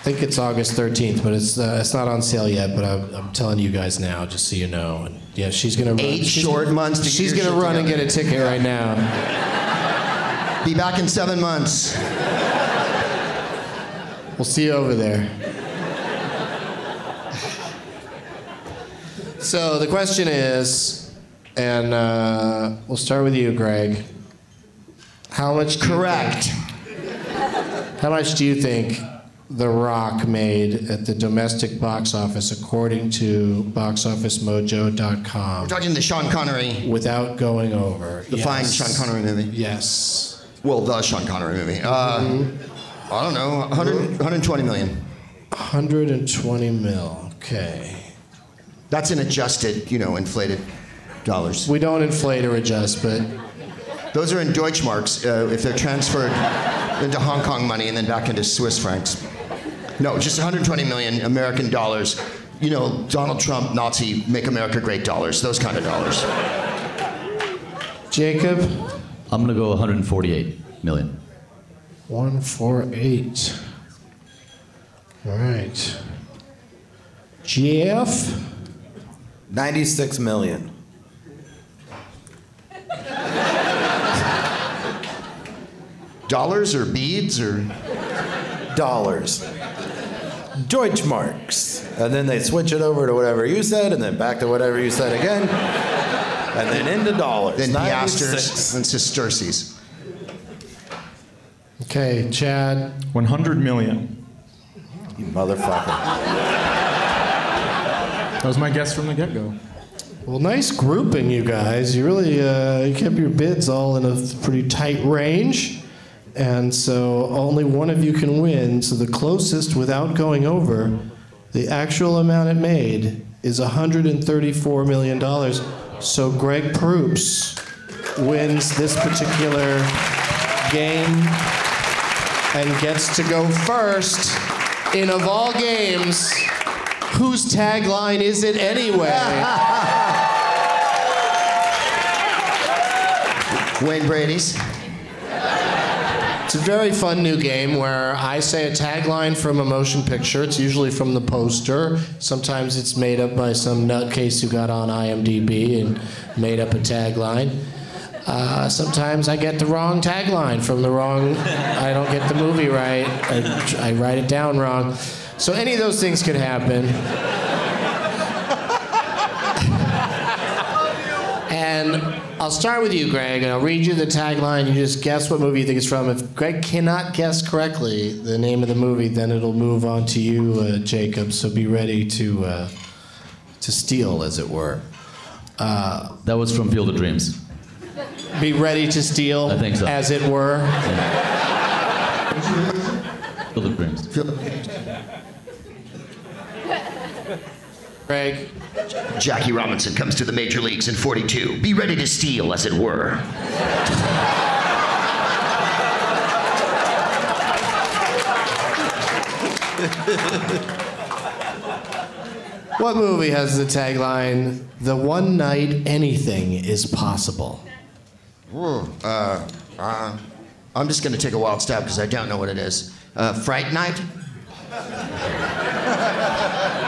I think it's August 13th, but it's uh, it's not on sale yet. But I'm, I'm telling you guys now, just so you know. And yeah, she's gonna run. Eight short months to she's gonna run and get a ticket right now. Be back in seven months. We'll see you over there. So the question is, and uh, we'll start with you, Greg. How much? Correct. how much do you think The Rock made at the domestic box office, according to BoxOfficeMojo.com? We're talking the Sean Connery, Without going over. the fine Sean Connery movie. Yes. Well, the Sean Connery movie. Uh, Mm-hmm. I don't know, 100, 120 million. 120 mil. Okay. That's an adjusted, you know, inflated dollars. We don't inflate or adjust, but Those are in Deutschmarks uh, if they're transferred into Hong Kong money and then back into Swiss francs. No, just 120 million American dollars. You know, Donald Trump, Nazi, make America great dollars, those kind of dollars. Jacob, I'm gonna go 148 million. 148. All right. Geoff, 96 million. Dollars or beads or Dollars. Deutschmarks. And then they switch it over to whatever you said, and then back to whatever you said again. And then into dollars. then 96. piasters and sesterces. Okay, Chad. 100 million. You motherfucker. That was my guess from the get go. Well, nice grouping, you guys. You really uh, you kept your bids all in a pretty tight range, and so only one of you can win. So the closest, without going over, the actual amount it made is 134 million dollars. So Greg Proops wins this particular game and gets to go first in of all games. Whose tagline is it anyway? Wayne Brady's. It's a very fun new game where I say a tagline from a motion picture. It's usually from the poster. Sometimes it's made up by some nutcase who got on IMDb and made up a tagline. Uh, sometimes I get the wrong tagline from the wrong. I don't get the movie right. I, I write it down wrong. So any of those things could happen. And I'll start with you, Greg, and I'll read you the tagline. You just guess what movie you think it's from. If Greg cannot guess correctly the name of the movie, then it'll move on to you, uh, Jacob. So be ready to uh, to steal, as it were. Uh, that was from Field of Dreams. Be ready to steal, I think so. as it were. Field of Dreams. Greg. Jackie Robinson comes to the major leagues in 42. Be ready to steal, as it were. What movie has the tagline, The One Night Anything is Possible? Ooh, uh, uh, I'm just going to take a wild stab because I don't know what it is. Uh, Fright Night?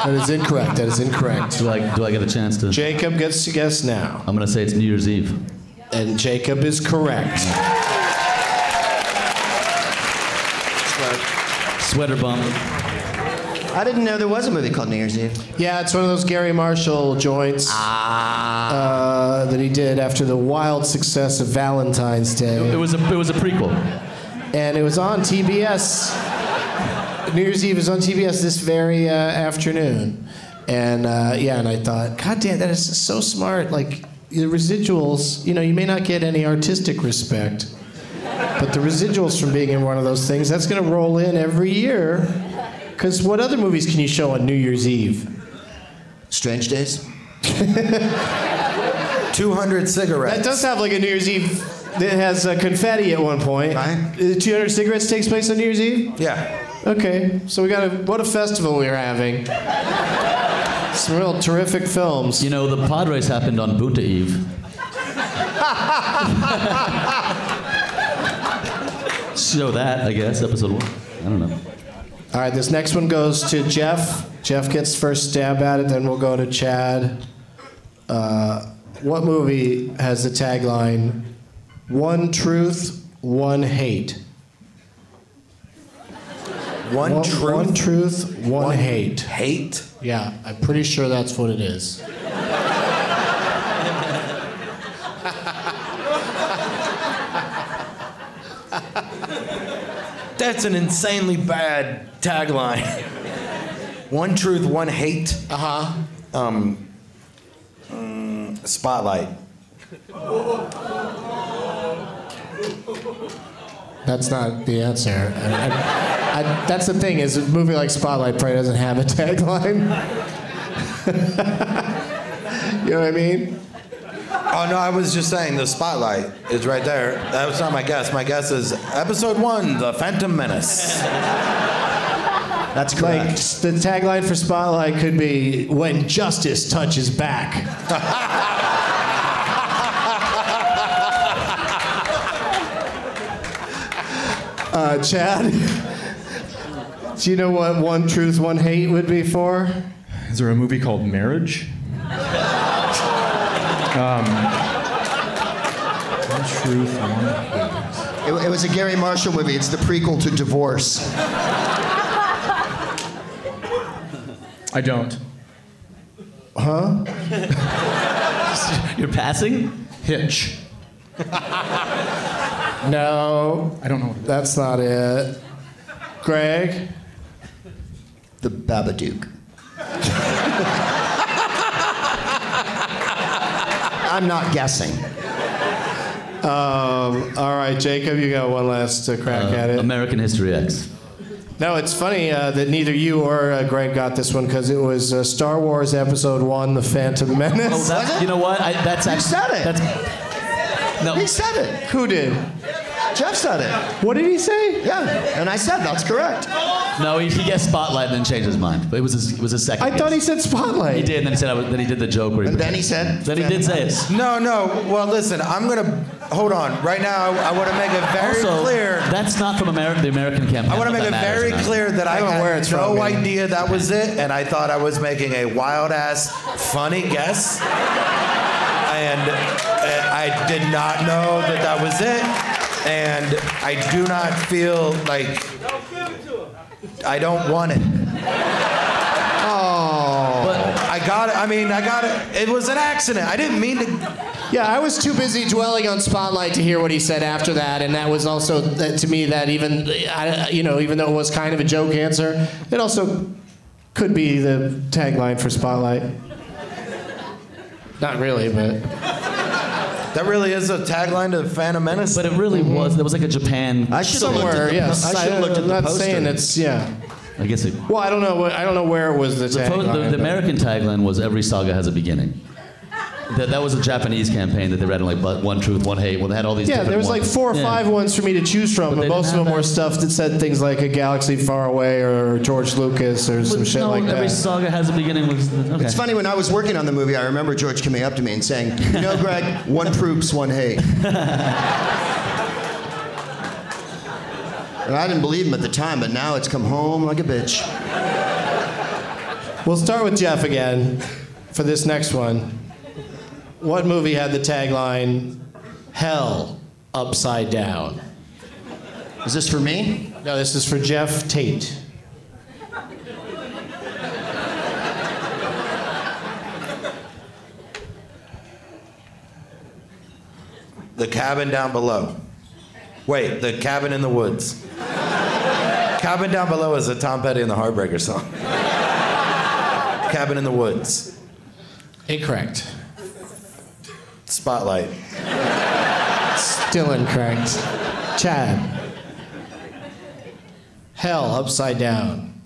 That is incorrect. That is incorrect. Do I, do I get a chance to? Jacob gets to guess now. I'm going to say it's New Year's Eve. And Jacob is correct. Sweater bump. I didn't know there was a movie called New Year's Eve. Yeah, it's one of those Garry Marshall joints uh, that he did after the wild success of Valentine's Day. It was a it was a prequel. and it was on TBS. New Year's Eve is on TBS this very uh, afternoon, and uh, yeah, and I thought, God damn, that is so smart. Like the residuals, you know, you may not get any artistic respect, but the residuals from being in one of those things, that's going to roll in every year. Because what other movies can you show on New Year's Eve? Strange Days. 200 cigarettes. That does have like a New Year's Eve that has uh, confetti at one point. Uh, 200 cigarettes takes place on New Year's Eve. Yeah. Okay, so we got a what a festival we are having. Some real terrific films. You know, the Padres happened on Bunta Eve. Show that, I guess, episode one. I don't know. All right, this next one goes to Geoff. Geoff gets first stab at it, then we'll go to Chad. Uh, what movie has the tagline "One truth, one hate"? One truth, one truth, one, one hate. Hate? Yeah, I'm pretty sure that's what it is. That's an insanely bad tagline. one truth, one hate. Uh huh. Um, spotlight. That's not the answer. I, I, I, that's the thing is a movie like Spotlight probably doesn't have a tagline. you know what I mean? Oh no, I was just saying the spotlight is right there. That was not my guess. My guess is episode one, The Phantom Menace. That's Like correct. the tagline for Spotlight could be "When Justice Touches Back." uh, Chad, do you know what "One Truth, One Hate" would be for? Is there a movie called Marriage? Um, one truth, one hate. It, it was a Garry Marshall movie. It's the prequel to Divorce. I don't. Huh? You're passing? Hitch. No, I don't know. that's not it. Greg, The Babadook. I'm not guessing. um, all right, Jacob, you got one last uh, crack Uh, at it. American History X. No, it's funny uh, that neither you or uh, Greg got this one because it was uh, Star Wars Episode One: The Phantom Menace. Oh, that's, you know what? I, that's He actually, said it. That's, no, He said it. Who did? Geoff said it. What did he say? Yeah, and I said that's correct. no, he, he guessed Spotlight and then changed his mind. But it was his, it was his second. I thought he said Spotlight. He did, and then he said I was, then he did the joke where he And then he said. then he did say it. No, no. Well, listen, I'm gonna hold on. Right now, I, want to make it very also, clear. that's not from America, the American campaign. I want to make it very or clear that I, I don't where it's had no from, idea that was it, and I thought I was making a wild ass, funny guess. And I did not know that that was it, and I do not feel like I don't want it. Oh. But I got it. I mean, I got it. It was an accident. I didn't mean to. Yeah, I was too busy dwelling on Spotlight to hear what he said after that, and that was also that, to me that even I, you know even though it was kind of a joke answer, it also could be the tagline for Spotlight. Not really, but That really is a tagline to Phantom Menace. But it really mm-hmm. was. There was like a Japan. I should have looked somewhere at the, yes. I should have looked at am the not poster. saying it's yeah. I guess it. Well, I don't know. I don't know where it was the The, pho- tagline. the, the but- American tagline was "Every saga has a beginning." That, that was a Japanese campaign that they read in like but One Truth, One Hate. Well, they had all these. Yeah, different there was ones. like four or Yeah. five ones for me to choose from, But but they most of didn't them have were that- stuff that said things like a galaxy far away or George Lucas or some But shit no, like every that. saga has a beginning. Was okay. It's funny when I was working on the movie. I remember George coming up to me and saying, "You know, Greg, one troops, one hate." and I didn't believe him at the time, but now it's come home like a bitch. We'll start with Jeff again for this next one. What movie had the tagline "Hell Upside Down"? Is this for me? No, this is for Geoff Tate. The cabin down below. Wait, the cabin in the woods. cabin down below is a Tom Petty and the Heartbreaker song. cabin in the woods. Incorrect. Spotlight. Still incorrect. Chad. Hell Upside Down.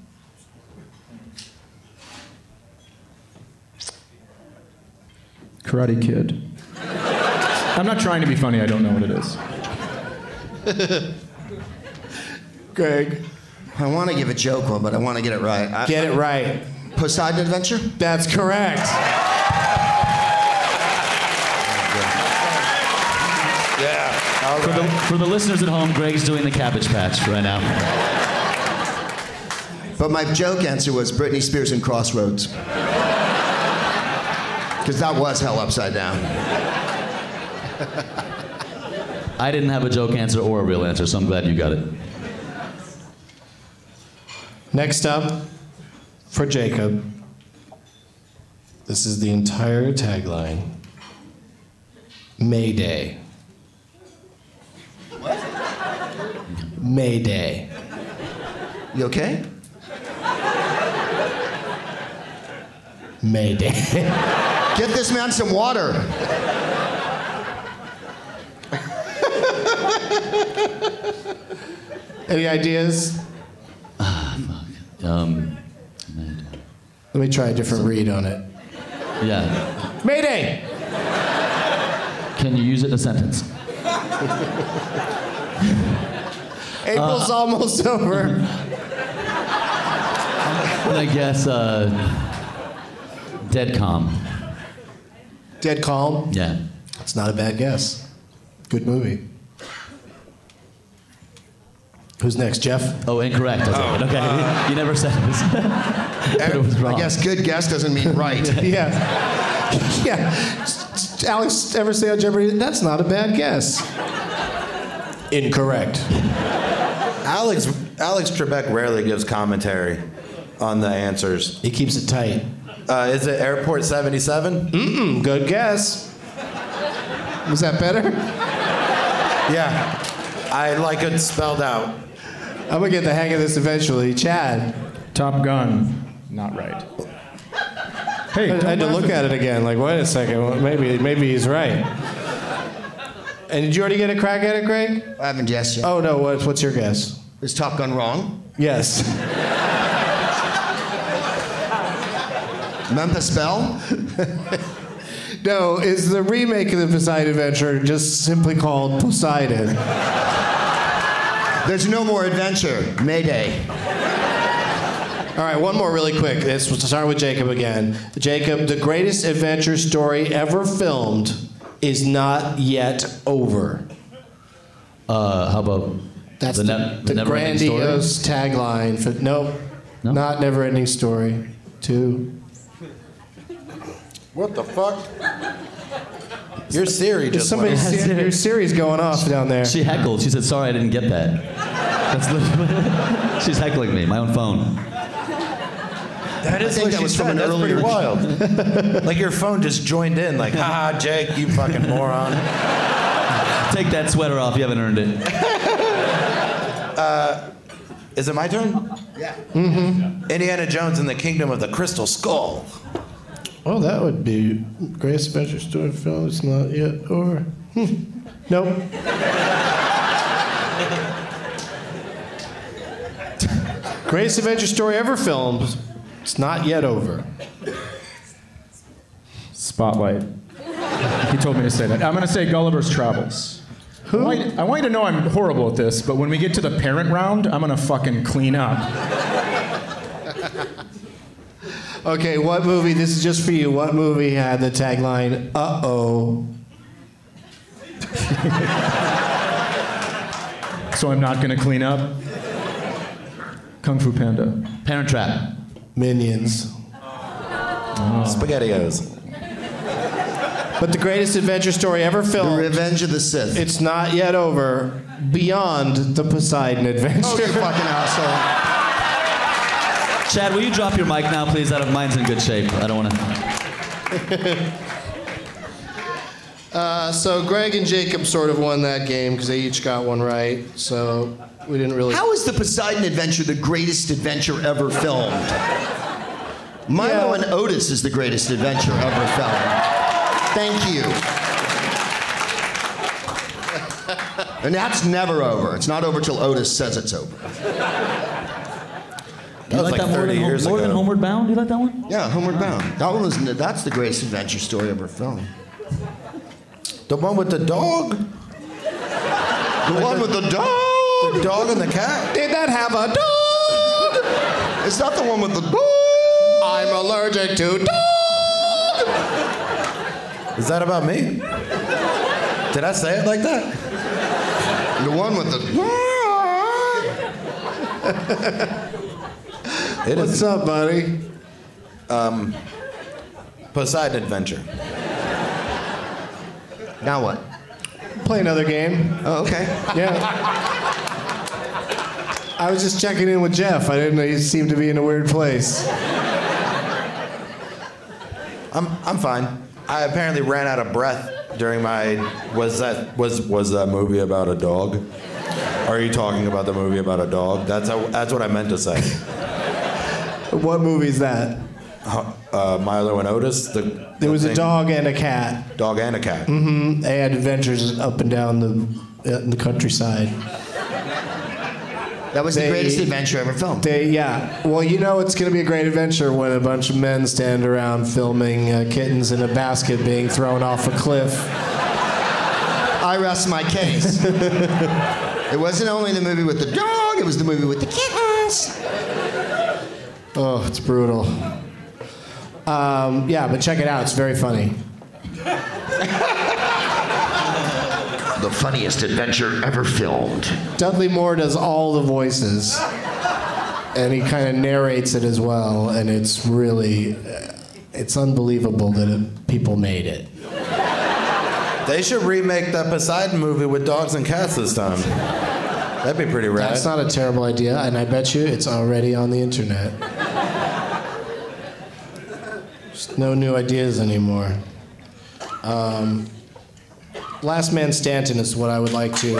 Karate Kid. I'm not trying to be funny. I don't know what it is. Greg. I want to give a joke one, but I want to get it right. I, Get it right. Poseidon Adventure? That's correct. Yeah. For the, for the listeners at home, Greg's doing the Cabbage Patch right now. But my joke answer was Britney Spears and Crossroads. Because that was hell upside down. I didn't have a joke answer or a real answer, so I'm glad you got it. Next up, for Jacob. This is the entire tagline Mayday. Mayday. You okay? Mayday. Get this man some water. Any ideas? Ah, fuck. Um, Let me try a different read on it. yeah. Mayday! Can you use it in a sentence? April's almost over. And I guess uh, Dead Calm. Dead Calm? Yeah. It's not a bad guess. Good movie. Who's next, Geoff? Oh, incorrect. I said. okay. you never said this. but it was wrong. I guess good guess doesn't mean right. yeah. Yeah. Alex ever say on Jeopardy, that's not a bad guess. Incorrect. Alex Alex Trebek rarely gives commentary on the answers. He keeps it tight. Uh, is it Airport 77? Mm-mm, good guess. Was that better? Yeah. I like it spelled out. I'm gonna get the hang of this eventually. Chad. Top Gun. Not right. Hey, I had to look at it again. Like, wait a second. well, Maybe, maybe he's right. And did you already get a crack at it, Greg? I haven't guessed yet. Oh no. What's what's your guess? Is Top Gun wrong? Yes. Memphis Belle? No. Is the remake of the Poseidon Adventure just simply called Poseidon? There's no more adventure. Mayday. All right, one more really quick. This will start with Jacob again. Jacob, the greatest adventure story ever filmed is not yet over. Uh, how about That's the, the, ne- the never-ending story? grandiose tagline for nope, No? not never ending story. Two. What the fuck? Your Siri just Somebody, went off. your Siri's going off down there. She heckled. She said, "Sorry, I didn't get that." That's. She's heckling me. My own phone. That is I think what that she was said. from an That's earlier- pretty wild. like your phone just joined in. Like, haha, Jake, you fucking moron. Take that sweater off. You haven't earned it. Uh, is it my turn? Yeah. Mm-hmm. Indiana Jones and the Kingdom of the Crystal Skull. Oh, that would be greatest adventure story film. It's not yet over. Nope. greatest adventure story ever filmed. It's not yet over. Spotlight. He told me to say that. I'm going to say Gulliver's Travels. Who? I want, you, I want you to know I'm horrible at this, but when we get to the parent round, I'm going to fucking clean up. Okay, what movie? This is just for you. What movie had the tagline "Uh oh"? So I'm not going to clean up. Kung Fu Panda. Parent Trap. Minions. SpaghettiOs. But the greatest adventure story ever filmed. The Revenge of the Sith. It's not yet over. Beyond the Poseidon adventure. Oh, you fucking asshole. Chad, will you drop your mic now, please? I don't, mine's in good shape. I don't want to. Uh, so Greg and Jacob sort of won that game because they each got one right. So we didn't really. How is the Poseidon Adventure the greatest adventure ever filmed? Milo and Otis is the greatest adventure ever filmed. Thank you. And that's never over. It's not over till Otis says it's over. You like that more, than, Hom- more than Homeward Bound? You like that one? Yeah, Homeward Bound. That one was that's the greatest adventure story ever filmed. The one with the dog? The one with the dog. The dog and the cat? Did that have a dog? Is that the one with the dog? I'm allergic to dog. Is that about me? Did I say it like that? The one with the. It What's up, buddy? Um, Poseidon Adventure. Now what? Play another game. Oh, okay. Yeah. I was just checking in with Geoff. I didn't know he seemed to be in a weird place. I'm I'm fine. I apparently ran out of breath during my was that was was that movie about a dog? Are you talking about the movie about a dog? That's how, that's what I meant to say. What movie's that? Uh, Milo and Otis. The, There the was a dog and a cat. Dog and a cat. Mm-hmm. They had adventures up and down the in the countryside. That was the greatest adventure ever filmed. They, yeah. Well, you know it's going to be a great adventure when a bunch of men stand around filming uh, kittens in a basket being thrown off a cliff. I rest my case. it wasn't only the movie with the dog, it was the movie with the kittens. Oh, it's brutal. Um, yeah, but check it out. It's very funny. The funniest adventure ever filmed. Dudley Moore does all the voices, and he kind of narrates it as well, and it's really, uh, it's unbelievable that it, people made it. They should remake that Poseidon movie with dogs and cats this time. That'd be pretty rad. That's not a terrible idea, and I bet you it's already on the internet. Just no new ideas anymore. Um, Last Man Stanton is what I would like to.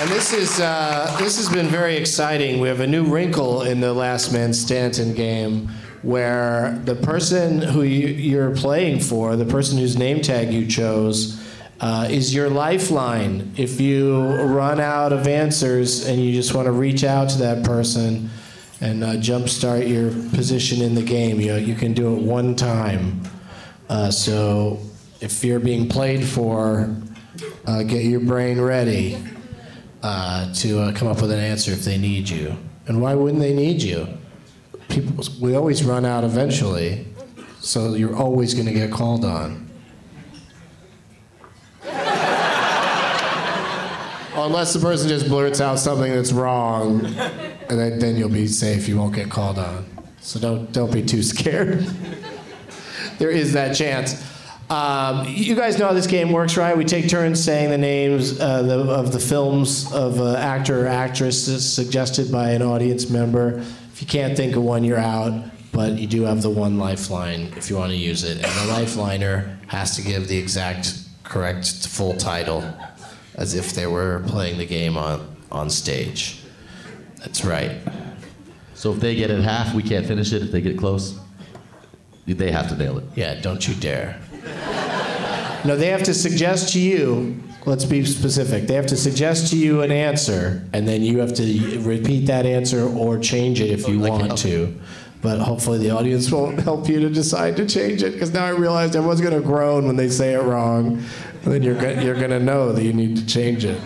And this is uh, this has been very exciting. We have a new wrinkle in the Last Man Stanton game, where the person who you, you're playing for, the person whose name tag you chose, uh, is your lifeline. If you run out of answers and you just want to reach out to that person and uh, jumpstart your position in the game, you you can do it one time. Uh, so if you're being played for, uh, get your brain ready uh, to uh, come up with an answer if they need you. And why wouldn't they need you? People, we always run out eventually, so you're always going to get called on. Unless the person just blurts out something that's wrong, and then, you'll be safe. You won't get called on. So don't don't be too scared. there is that chance. Um, you guys know how this game works, right? We take turns saying the names uh, the, of the films of an actor or actress suggested by an audience member. If you can't think of one, you're out. But you do have the one lifeline if you want to use it, and the lifeliner has to give the exact correct full title, as if they were playing the game on on stage. That's right. So if they get it half, we can't finish it. If they get close, they have to nail it. Yeah, don't you dare. No, they have to suggest to you, let's be specific. They have to suggest to you an answer, and then you have to repeat that answer or change it if you want to. But hopefully the audience won't help you to decide to change it, because now I realized everyone's going to groan when they say it wrong, and then you're, go- you're going to know that you need to change it.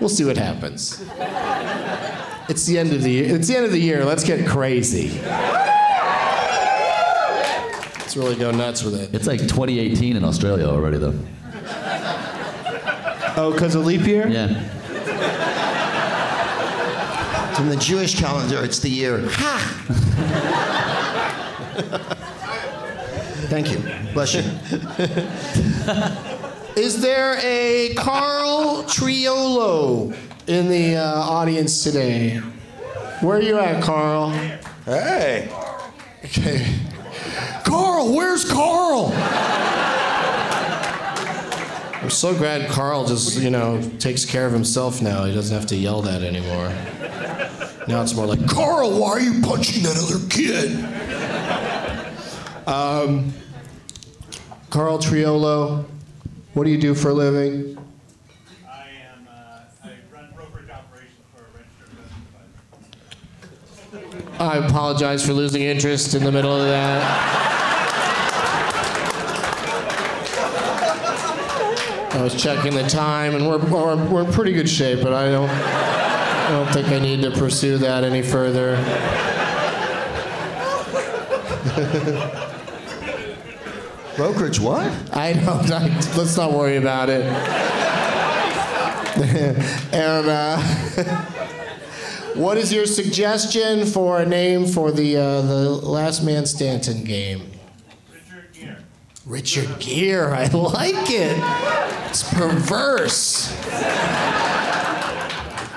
We'll see what happens. It's the end of the year. It's the end of the year. Let's get crazy. Let's really go nuts with it. It's like 2018 in Australia already, though. Oh, because of leap year? Yeah. In the Jewish calendar, it's the year. Ha! Thank you. Bless you. Is there a Carl Triolo in the uh, audience today? Where are you at, Carl? Hey. Okay. Carl, where's Carl? I'm so glad Carl just, you know, takes care of himself now. He doesn't have to yell that anymore. Now it's more like, Carl, why are you punching that other kid? Um, Carl Triolo, what do you do for a living? I apologize for losing interest in the middle of that. I was checking the time, and we're, we're, we're in pretty good shape, but I don't, I don't think I need to pursue that any further. Brokerage what? I don't. I, let's not worry about it. and uh, what is your suggestion for a name for the uh, the Last Man Stanton game? Richard Gere. Richard Gere. I like it. It's perverse.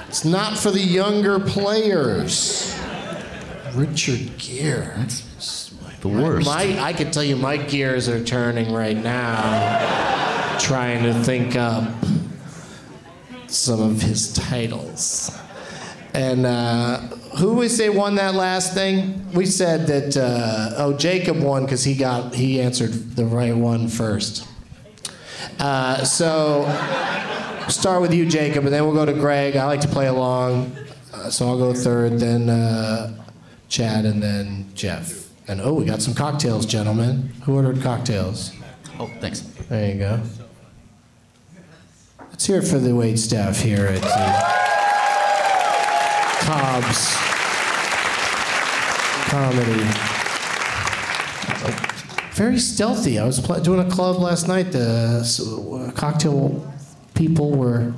It's not for the younger players. Richard Gere. That's the worst. My, I could tell you my gears are turning right now, trying to think up some of his titles. And uh, who we say won that last thing? We said that uh, oh Jacob won because he got he answered the right one first. Uh, so start with you, Jacob, and then we'll go to Greg. I like to play along, uh, so I'll go third, then uh, Chad, and then Geoff. And oh, we got some cocktails, gentlemen. Who ordered cocktails? Oh, thanks. There you go. Let's hear it for the wait staff here at the Cobb's Comedy. Very stealthy. I was pl- doing a club last night. The uh, cocktail people were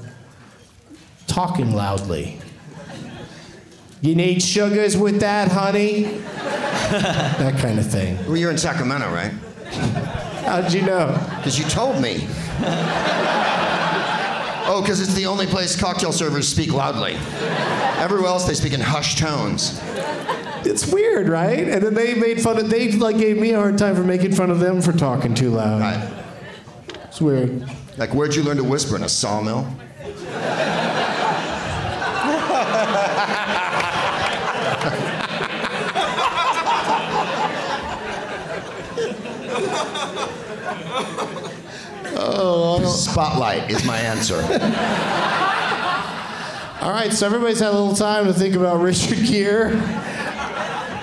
talking loudly. You need sugars with that, honey? that kind of thing. Well, you're in Sacramento, right? How'd you know? Because you told me. oh, because it's the only place cocktail servers speak loudly. Everywhere else, they speak in hushed tones. It's weird, right? And then they made fun of. They like gave me a hard time for making fun of them for talking too loud. Right. It's weird. Like, where'd you learn to whisper in a sawmill? Oh, Spotlight is my answer. All right, so everybody's had a little time to think about Richard Gere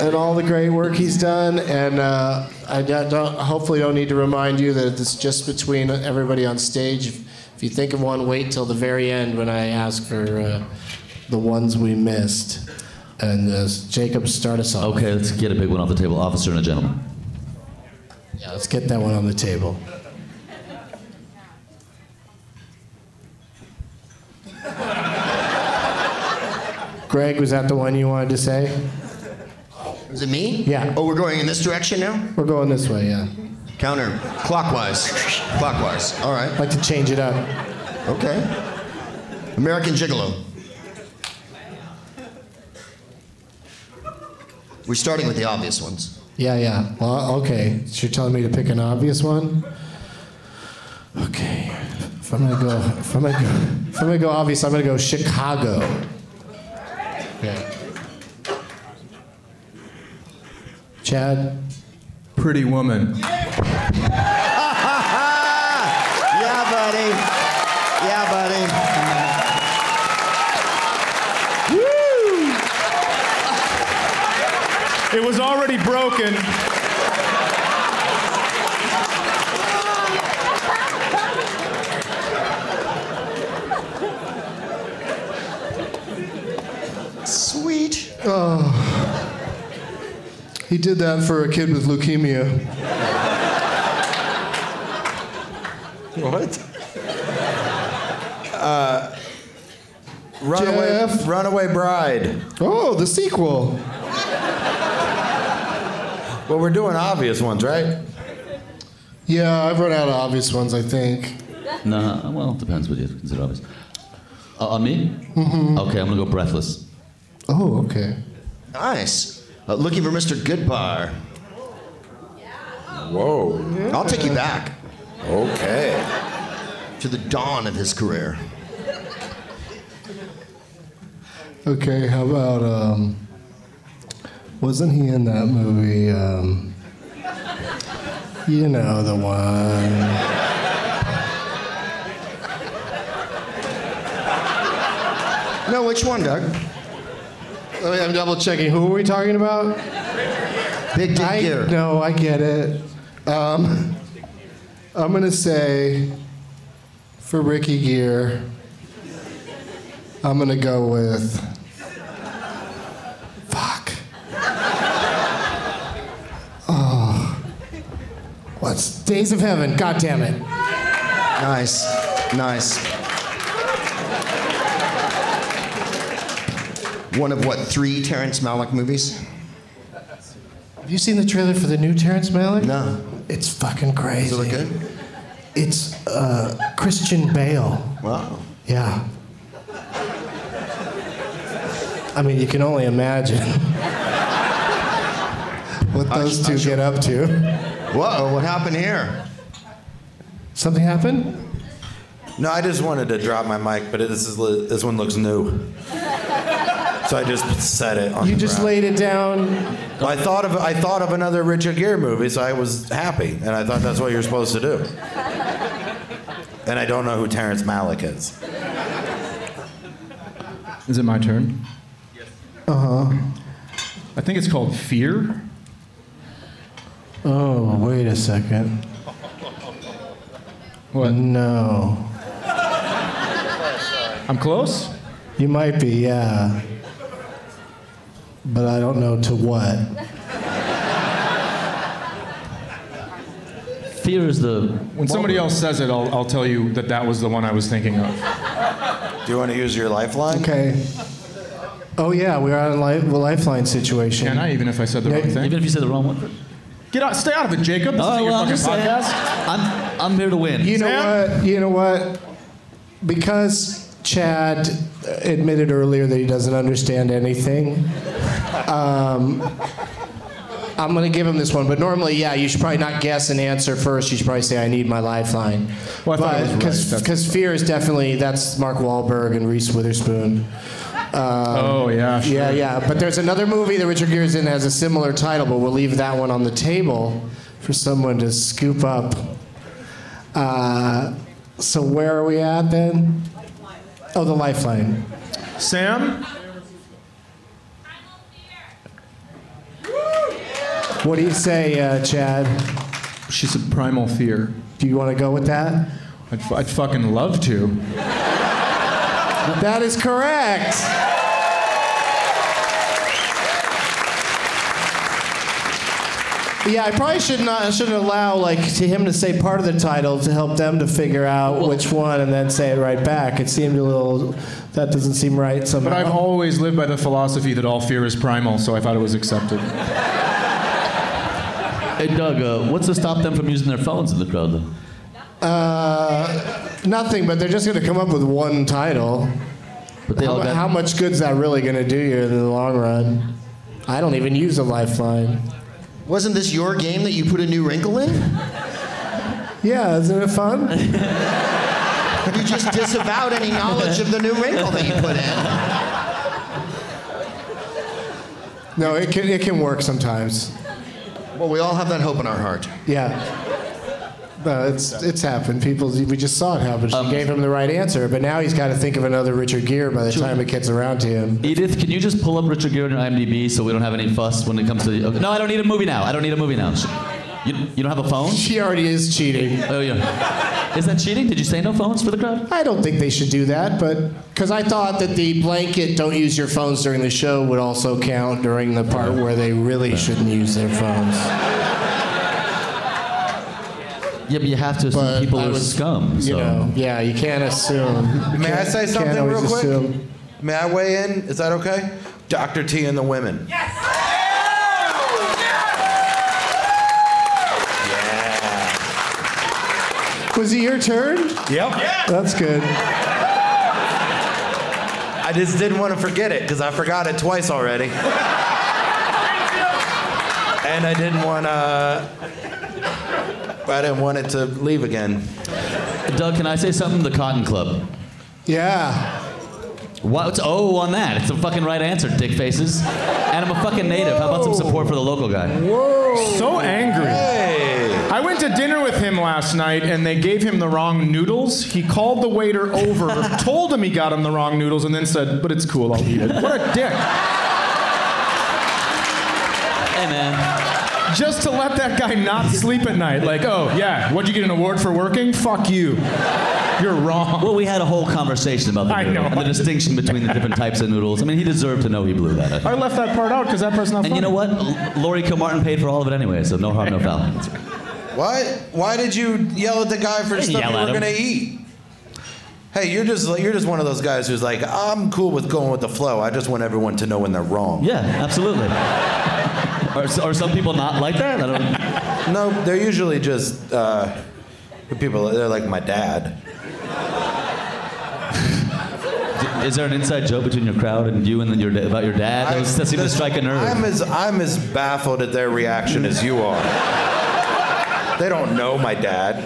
and all the great work he's done. And uh, I don't, don't- hopefully don't need to remind you that it's just between everybody on stage. If, if you think of one, wait till the very end when I ask for uh, the ones we missed. And uh, Jacob, start us off. Okay, let's get a big one off the table. Officer and a gentleman. Yeah, let's get that one on the table. Greg, was that the one you wanted to say? Is it me? Yeah. Oh, we're going in this direction now? We're going this way, yeah. Counter clockwise. clockwise. All right. I'd like to change it up. Okay. American Gigolo. We're starting with the obvious ones. Yeah, yeah. Well, okay. So you're telling me to pick an obvious one? Okay. If I'm gonna go, if I'm gonna go, if I'm gonna go obvious, I'm gonna go Chicago. Okay. Chad. Pretty Woman. yeah, buddy. Yeah, buddy. It was already broken. Sweet. Oh. He did that for a kid with leukemia. What? Uh, runaway, Geoff. runaway Bride. Oh, the sequel. Well, we're doing obvious ones, right? Yeah, I've run out of obvious ones, I think. Nah, well, it depends what you consider obvious. Uh, on me? Mhm. Okay, I'm gonna go breathless. Oh, okay. Nice. Uh, looking for Mr. Goodbar. Whoa. I'll take you back. Okay. To the dawn of his career. Okay, how about um wasn't he in that movie um you know the one No, which one, Doug? I'm double checking. Who are we talking about? Big Dick I, Gear. No, I get it. Um, I'm gonna say for Ricky Gere, I'm gonna go with. Fuck. Oh. What's Days of Heaven. God damn it. Nice. Nice. One of what, three Terrence Malick movies? Have you seen the trailer for the new Terrence Malick? No. It's fucking crazy. Does it look good? It's uh, Christian Bale. Wow. Yeah. I mean, you can only imagine what those two get up to. Whoa, what happened here? Something happened? No, I just wanted to drop my mic, but it, this is this one looks new. So I just set it on You the just ground. laid it down. Well, I thought of I thought of another Richard Gere movie, so I was happy, and I thought that's what you're supposed to do. And I don't know who Terrence Malick is. Is it my turn? Uh huh. I think it's called Fear. Oh, wait a second. What? No. I'm close? You might be, yeah. But I don't know to what. Fear is the. When somebody else says it, I'll, I'll tell you that that was the one I was thinking of. Do you want to use your lifeline? Okay. Oh, yeah, we're on a li- a lifeline situation. Can I, even if I said the Yeah, wrong thing? Even if you said the wrong one. Get out, stay out of it, Jacob. This Oh, is your well, I'm fucking just saying. podcast. I'm, I'm here to win. You know Sam? what? You know what? Because Chad admitted earlier that he doesn't understand anything, um, I'm going to give him this one. But normally, yeah, you should probably not guess an answer first. You should probably say, "I need my lifeline." Well, thought right. because fear is definitely that's Mark Wahlberg and Reese Witherspoon. Um, Oh, yeah, sure. Yeah, yeah. But there's another movie that Richard Gere's in that has a similar title, but we'll leave that one on the table for someone to scoop up. Uh, so where are we at then? Oh, the lifeline. Sam? What do you say, uh, Chad? She said Primal Fear. Do you want to go with that? I'd, f- I'd fucking love to. That is correct. Yeah, I probably should not. I shouldn't allow like to him to say part of the title to help them to figure out which one and then say it right back. It seemed a little. That doesn't seem right somehow. But I've always lived by the philosophy that all fear is primal, so I thought it was accepted. Hey, Doug, uh, what's to stop them from using their phones in the crowd, though? Uh, nothing, but they're just going to come up with one title. But they how, all mu- got- how much good's that really going to do you in the long run? I don't even use a lifeline. Wasn't this your game that you put a new wrinkle in? Yeah, isn't it fun? Have you just disavowed any knowledge of the new wrinkle that you put in. No, it can it can work sometimes. Well, we all have that hope in our heart. Yeah. No, it's it's happened. People, we just saw it happen. Um, gave him the right answer, but now he's got to think of another Richard Gere by the time it gets around to him. Edith, can you just pull up Richard Gere on your IMDb so we don't have any fuss when it comes to the. Okay. No, I don't need a movie now. I don't need a movie now. You, you don't have a phone? She already is cheating. Oh, yeah. Is that cheating? Did you say no phones for the crowd? I don't think they should do that, but because I thought that the blanket "don't use your phones during the show" would also count during the part where they really shouldn't use their phones. Yeah, but you have to assume people I are was- scum. So. You know, yeah, you can't assume. You May I can't- say can't something always real quick? assume. May I weigh in? Is that okay? Dr. T and the women. Yes! Was it your turn? Yep. That's good. I just didn't want to forget it because I forgot it twice already. and I didn't want to. I didn't want it to leave again. Doug, can I say something? The Cotton Club. Yeah. What's oh on that? It's the fucking right answer, dick faces. And I'm a fucking native. How about some support for the local guy? Whoa. So angry. I went to dinner with him last night and they gave him the wrong noodles. He called the waiter over, told him he got him the wrong noodles, and then said, But it's cool, I'll eat it. What a dick. Hey, man. Just to let that guy not sleep at night. Like, oh, yeah, what'd you get an award for working? Fuck you. You're wrong. Well, we had a whole conversation about the I noodle know. and the distinction between the different types of noodles. I mean, he deserved to know he blew that. I think. I left that part out because that part's not And you know what? L- Laurie Kilmartin paid for all of it anyway, so no harm, no foul. What? Why did you yell at the guy for didn't stuff yell you at were him. gonna eat? Hey, you're just you're just one of those guys who's like, I'm cool with going with the flow. I just want everyone to know when they're wrong. Yeah, absolutely. Are, are some people not like that? I don't. No, they're usually just uh, people. They're like my dad. Is there an inside joke between your crowd and you and your about your dad? Was, that seemed to strike a nerve. I'm as I'm as baffled at their reaction as you are. They don't know my dad.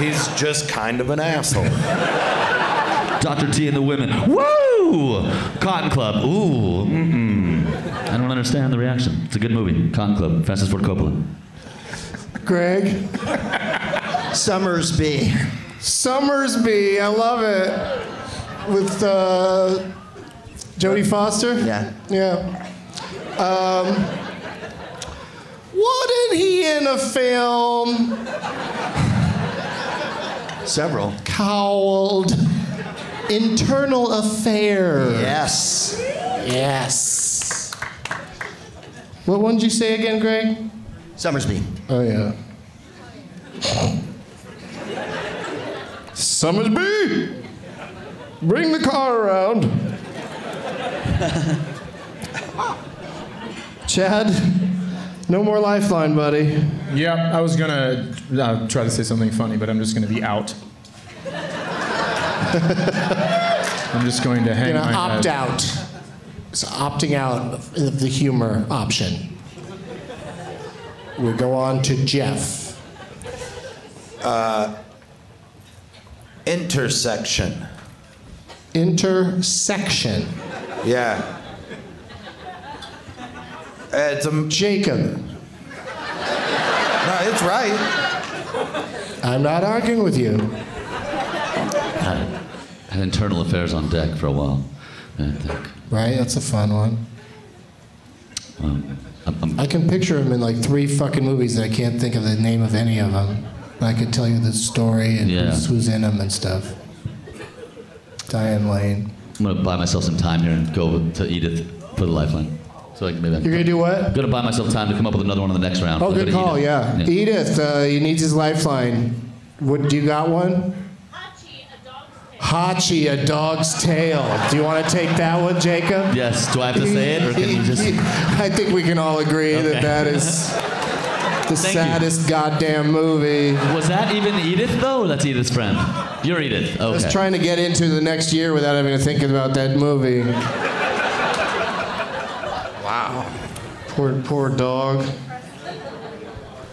He's just kind of an asshole. Dr. T and the women. Woo! Cotton Club. Ooh. Mm-mm. I don't understand the reaction. It's a good movie. Cotton Club. Francis Ford Coppola. Greg. Sommersby. Sommersby, I love it. With uh, Jodie Foster? Yeah. Yeah. Um, wasn't he in a film Several. called Internal Affair? Yes. Yes. What one did you say again, Greg? Sommersby. Oh, yeah. Sommersby! Bring the car around. Chad, no more lifeline, buddy. Yep, I was gonna uh, try to say something funny, but I'm just gonna be out. I'm just going to hang You're gonna my opt head. out. It's opting out of the humor option. We'll go on to Geoff. Uh, intersection. Intersection. Yeah. It's a Jacob. no, it's right. I'm not arguing with you. Had, had internal affairs on deck for a while. I think. Right? That's a fun one. Um, I'm, can picture him in like three fucking movies that I can't think of the name of any of them. But I could tell you the story and Yeah. who's, in them and stuff. Diane Lane. I'm gonna buy myself some time here and go to Edith for the lifeline. So like maybe I You're gonna do what? I'm gonna buy myself time to come up with another one in the next round. Oh, I'll good call. Edith. Yeah. Edith, uh, he needs his lifeline. What? Do you got one? Hachi, a dog's tale. Do you want to take that one, Jacob? Yes. Do I have to say it, or can you just? I think we can all agree Okay. that that is the Thank you. saddest goddamn movie. Was that even Edith though, that's Edith's friend? You're Edith. Okay. I was trying to get into the next year without having to think about that movie. Wow. Poor, poor dog.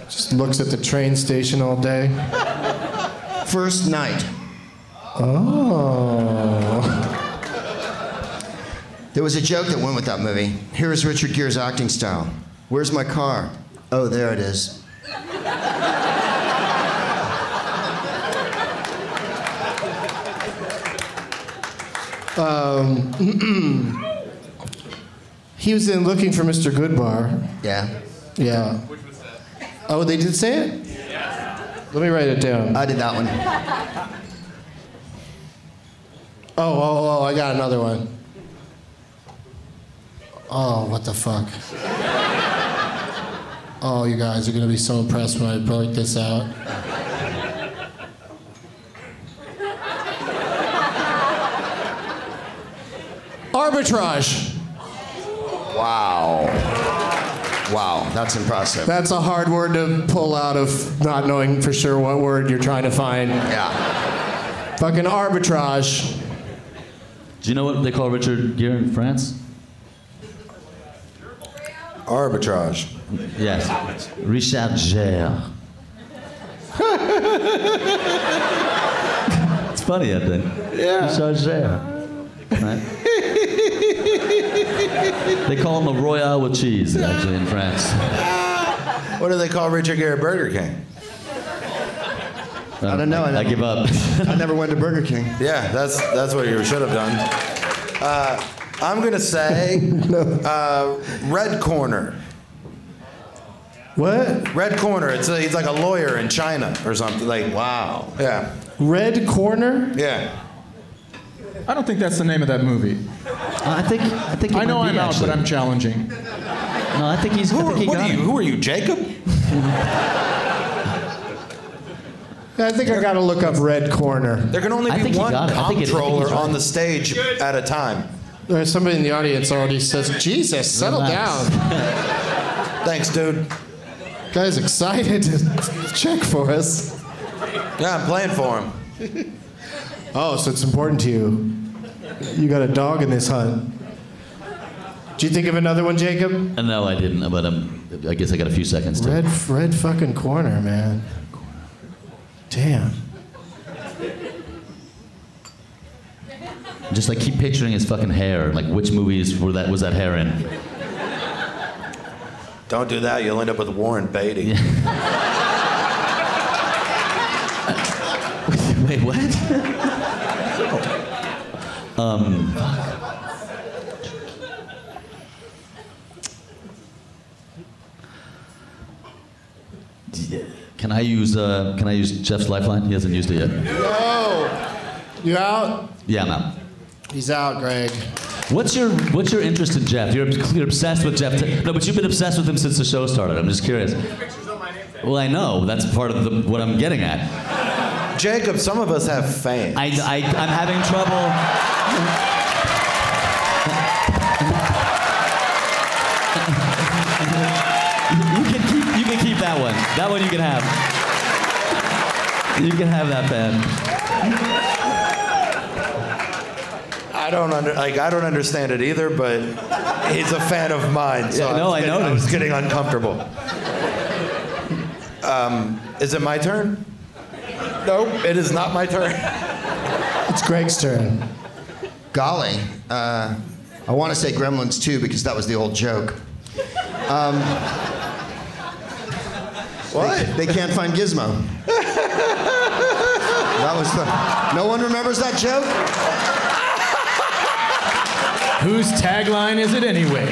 Just looks at the train station all day. First night. Oh. There was a joke that went with that movie. Here is Richard Gere's acting style. Where's my car? Oh, there it is. Um, he was in Looking for Mr. Goodbar. Yeah. Yeah. Oh, they did say it? Let me write it down. I did that one. Oh, oh, oh, oh, I got another one. Oh, what the fuck? Oh, you guys are gonna be so impressed when I break this out. Arbitrage. Wow. Wow, that's impressive. That's a hard word to pull out of not knowing for sure what word you're trying to find. Yeah. Fucking arbitrage. Do you know what they call Richard Gere in France? Arbitrage. Yes. Richard Gere. it's funny, I think. Yeah. Richard Gere. Right? they call him a Royale with cheese, actually, in France. What do they call Richard Gere at Burger King? I don't know. I, I give up. I never went to Burger King. Yeah, that's that's what you should have done. Uh, I'm gonna say uh, Red Corner. What? Red Corner. It's a, he's like a lawyer in China or something. Like wow. Yeah. Red Corner? Yeah. I don't think that's the name of that movie. I think I think it I know might I'm be, out, actually. but I'm challenging. No, I think he's. I Who, think are, he what got are you? it. Who are you, Jacob? I think I gotta look up Red Corner. There can only I be think one got it. I think it- I think comptroller he's right. on the stage at a time. There's somebody in the audience already says, Jesus, settle Relax. down. Thanks, dude. Guy's excited to check for us. Yeah, I'm playing for him. Oh, so it's important to you. You got a dog in this hunt. Do you think of another one, Jacob? Uh, No, I didn't, but um, I guess I got a few seconds to. Red, red fucking corner, man. Damn. Just like keep picturing his fucking hair. Like which movies were that was that hair in? Don't do that. You'll end up with Warren Beatty. Wait, what? um, Yeah. Can I use uh, Can I use Geoff's lifeline? He hasn't used it yet. No. You out? Yeah, I'm out. He's out, Greg. What's your What's your interest in Geoff? You're, you're obsessed with Geoff. No, but you've been obsessed with him since the show started. I'm just curious. Well, I know that's part of the, what I'm getting at. Jacob, some of us have fans. I, I I'm having trouble. That one. You can have. You can have that band. I don't under, like. I don't understand it either, but he's a fan of mine. So Yeah, no, was I getting- I noticed. was getting uncomfortable. Um, is it my turn? Nope, it is not my turn. It's Greg's turn. Golly. Uh, I want to say Gremlins 2 because that was the old joke. Um, what? They, they can't find Gizmo. that was the. No one remembers that joke? Whose tagline is it anyway?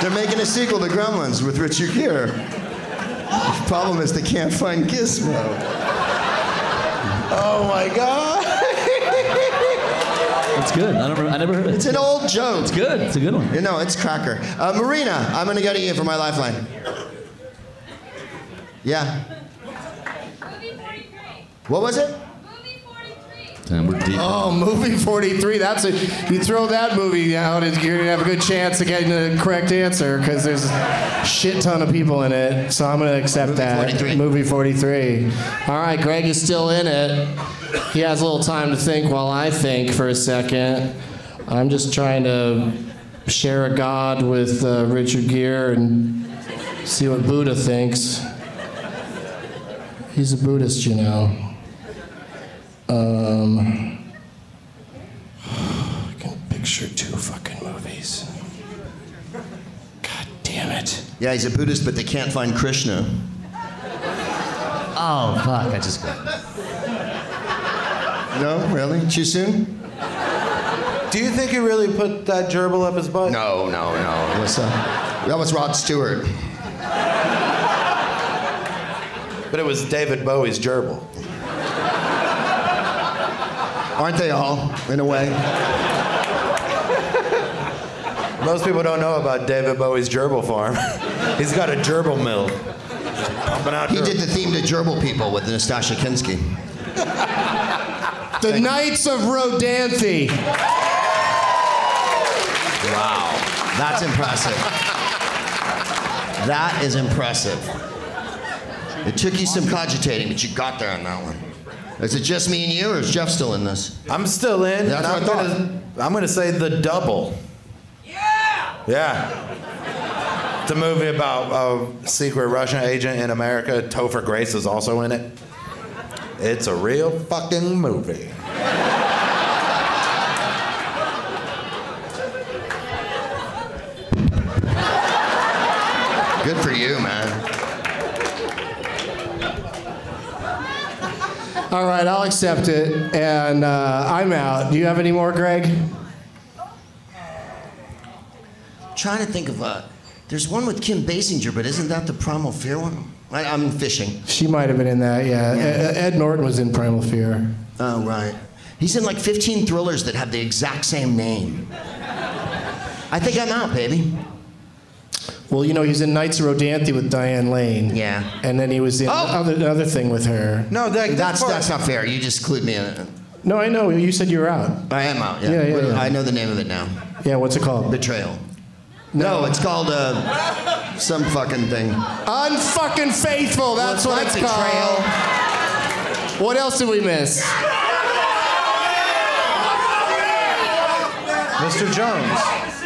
They're making a sequel to Gremlins with Richard Gere. The problem is they can't find Gizmo. Oh my god. It's good. I, don't, I never heard it. It's an old joke. It's good. It's a good one. You know, it's cracker. Uh, Marina, I'm going to go to you for my lifeline. Yeah. What was it? And we're deep. Oh, movie 43. That's a you throw that movie out, and you're gonna have a good chance of getting the correct answer because there's a shit ton of people in it. So I'm gonna accept that. 43. Movie 43. All right, Greg is still in it. He has a little time to think while I think for a second. I'm just trying to share a god with uh, Richard Gere and see what Buddha thinks. He's a Buddhist, you know. Um, I can picture two fucking movies. God damn it. Yeah, he's a Buddhist, but they can't find Krishna. Oh, fuck. I just got. No, really? Too soon? Do you think he really put that gerbil up his butt? No, no, no. It was, uh, that was Rod Stewart. But it was David Bowie's gerbil. Aren't they all, in a way? Most people don't know about David Bowie's gerbil farm. He's got a gerbil mill. Out He gerbil. did the theme to Gerbil People with Nastassja Kinski. The Nights of Rodanthe. Wow. That's impressive. That is impressive. It took you some cogitating, but you got there on that one. Is it just me and you, or is Geoff still in this? I'm still in. That's and what I'm I thought. gonna, I'm gonna say the double. Yeah. Yeah. It's a movie about a secret Russian agent in America. Topher Grace is also in it. It's a real fucking movie. Good for you, man. All right, I'll accept it, and uh, I'm out. Do you have any more, Greg? trying to think of uh There's one with Kim Basinger, but isn't that the Primal Fear one? I, I'm fishing. She might have been in that. Yeah, E- Ed Norton was in Primal Fear. Oh, right. He's in like 15 thrillers that have the exact same name. I think I'm out, baby. Well, you know, he's in Nights of Rodanthe with Diane Lane. Yeah. And then he was in other, another thing with her. No, that, That's that's not fair. You just clued me in. No, I know. You said you were out. I am out. Yeah. Yeah, yeah, yeah. I know the name of it now. Yeah, what's it called? Betrayal. No, it's called uh, some fucking thing. Unfucking faithful. That's Well, what it's it's like called. What else did we miss? Mr. Jones.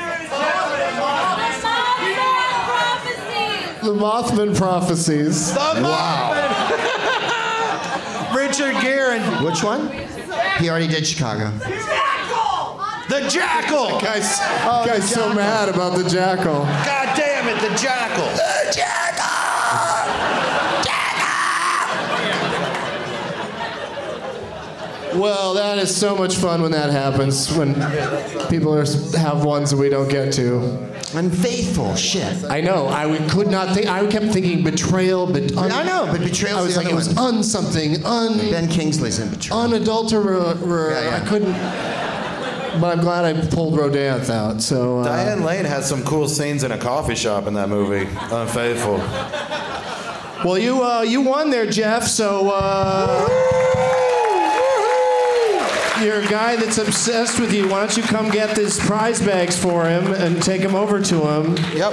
The Mothman prophecies. The wow. Mothman. Richard Gere Which one? He already did Chicago. the Jackal. The Jackal. guy's, guy's so mad about the jackal. God damn it, the Jackal. Well, that is so much fun when that happens. When people are, have ones that we don't get to. Unfaithful shit. I know. I would- could not think. I kept thinking betrayal, but un- I know, but betrayal's I was the like, other it was one. un something, un Ben Kingsley's in Betrayal. unadulterated. Yeah, yeah. I couldn't. But I'm glad I pulled Rodanthe out. So uh, Diane Lane has some cool scenes in a coffee shop in that movie. Unfaithful. well, you uh, you won there, Geoff. So uh, you're a guy that's obsessed with you. Why don't you come get these prize bags for him and take them over to him? Yep.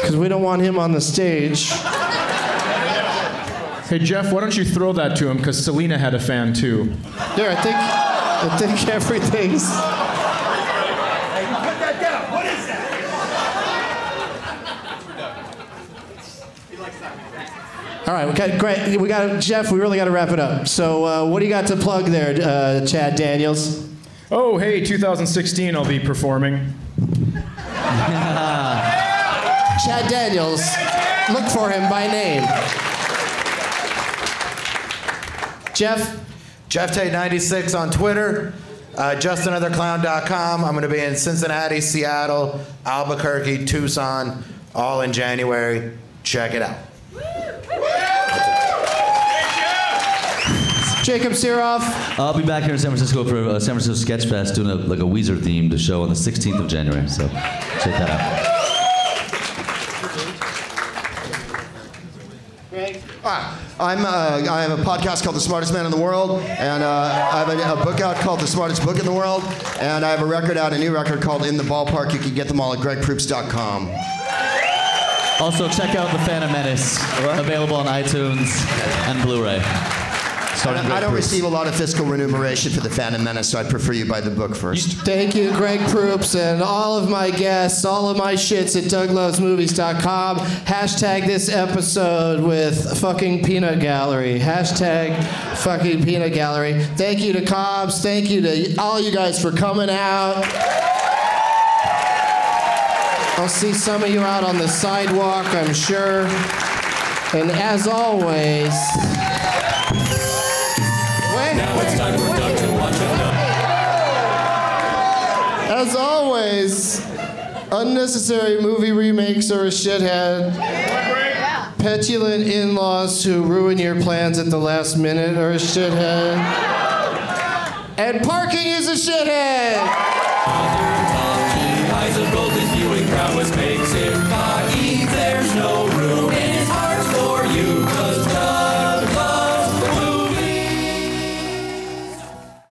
Because we don't want him on the stage. Hey Geoff, why don't you throw that to him? Because Selena had a fan too. There, I think I think everything's. All right, we got great. We got Geoff. We really got to wrap it up. So, uh, what do you got to plug there, uh, Chad Daniels? Oh, hey, 2016, I'll be performing. Chad Daniels. Look for him by name. Geoff. Geoff Tate 96 on Twitter. Uh, JustAnotherClown.com. I'm going to be in Cincinnati, Seattle, Albuquerque, Tucson, all in January. Check it out. Jacob Sirof. I'll be back here in San Francisco for uh, San Francisco Sketch Fest doing a, like a Weezer themed show on the 16th of January. So check that out. Ah, I'm, uh, I have a podcast called The Smartest Man in the World, and uh, I have a, a book out called The Smartest Book in the World, and I have a record out, a new record called In the Ballpark. You can get them all at gregproops.com. Also, check out The Phantom Menace, available on iTunes and Blu-ray. Starting I Greg don't receive a lot of fiscal remuneration for The Phantom Menace, so I'd prefer you buy the book first. Thank you, Greg Proops, and all of my guests, all of my shits at DougLovesMovies.com. Hashtag this episode with fucking peanut gallery. Hashtag fucking peanut gallery. Thank you to Cobbs. Thank you to all you guys for coming out. I'll see some of you out on the sidewalk, I'm sure. And as always, unnecessary movie remakes are a shithead. Petulant in laws who ruin your plans at the last minute are a shithead. And parking is a shithead.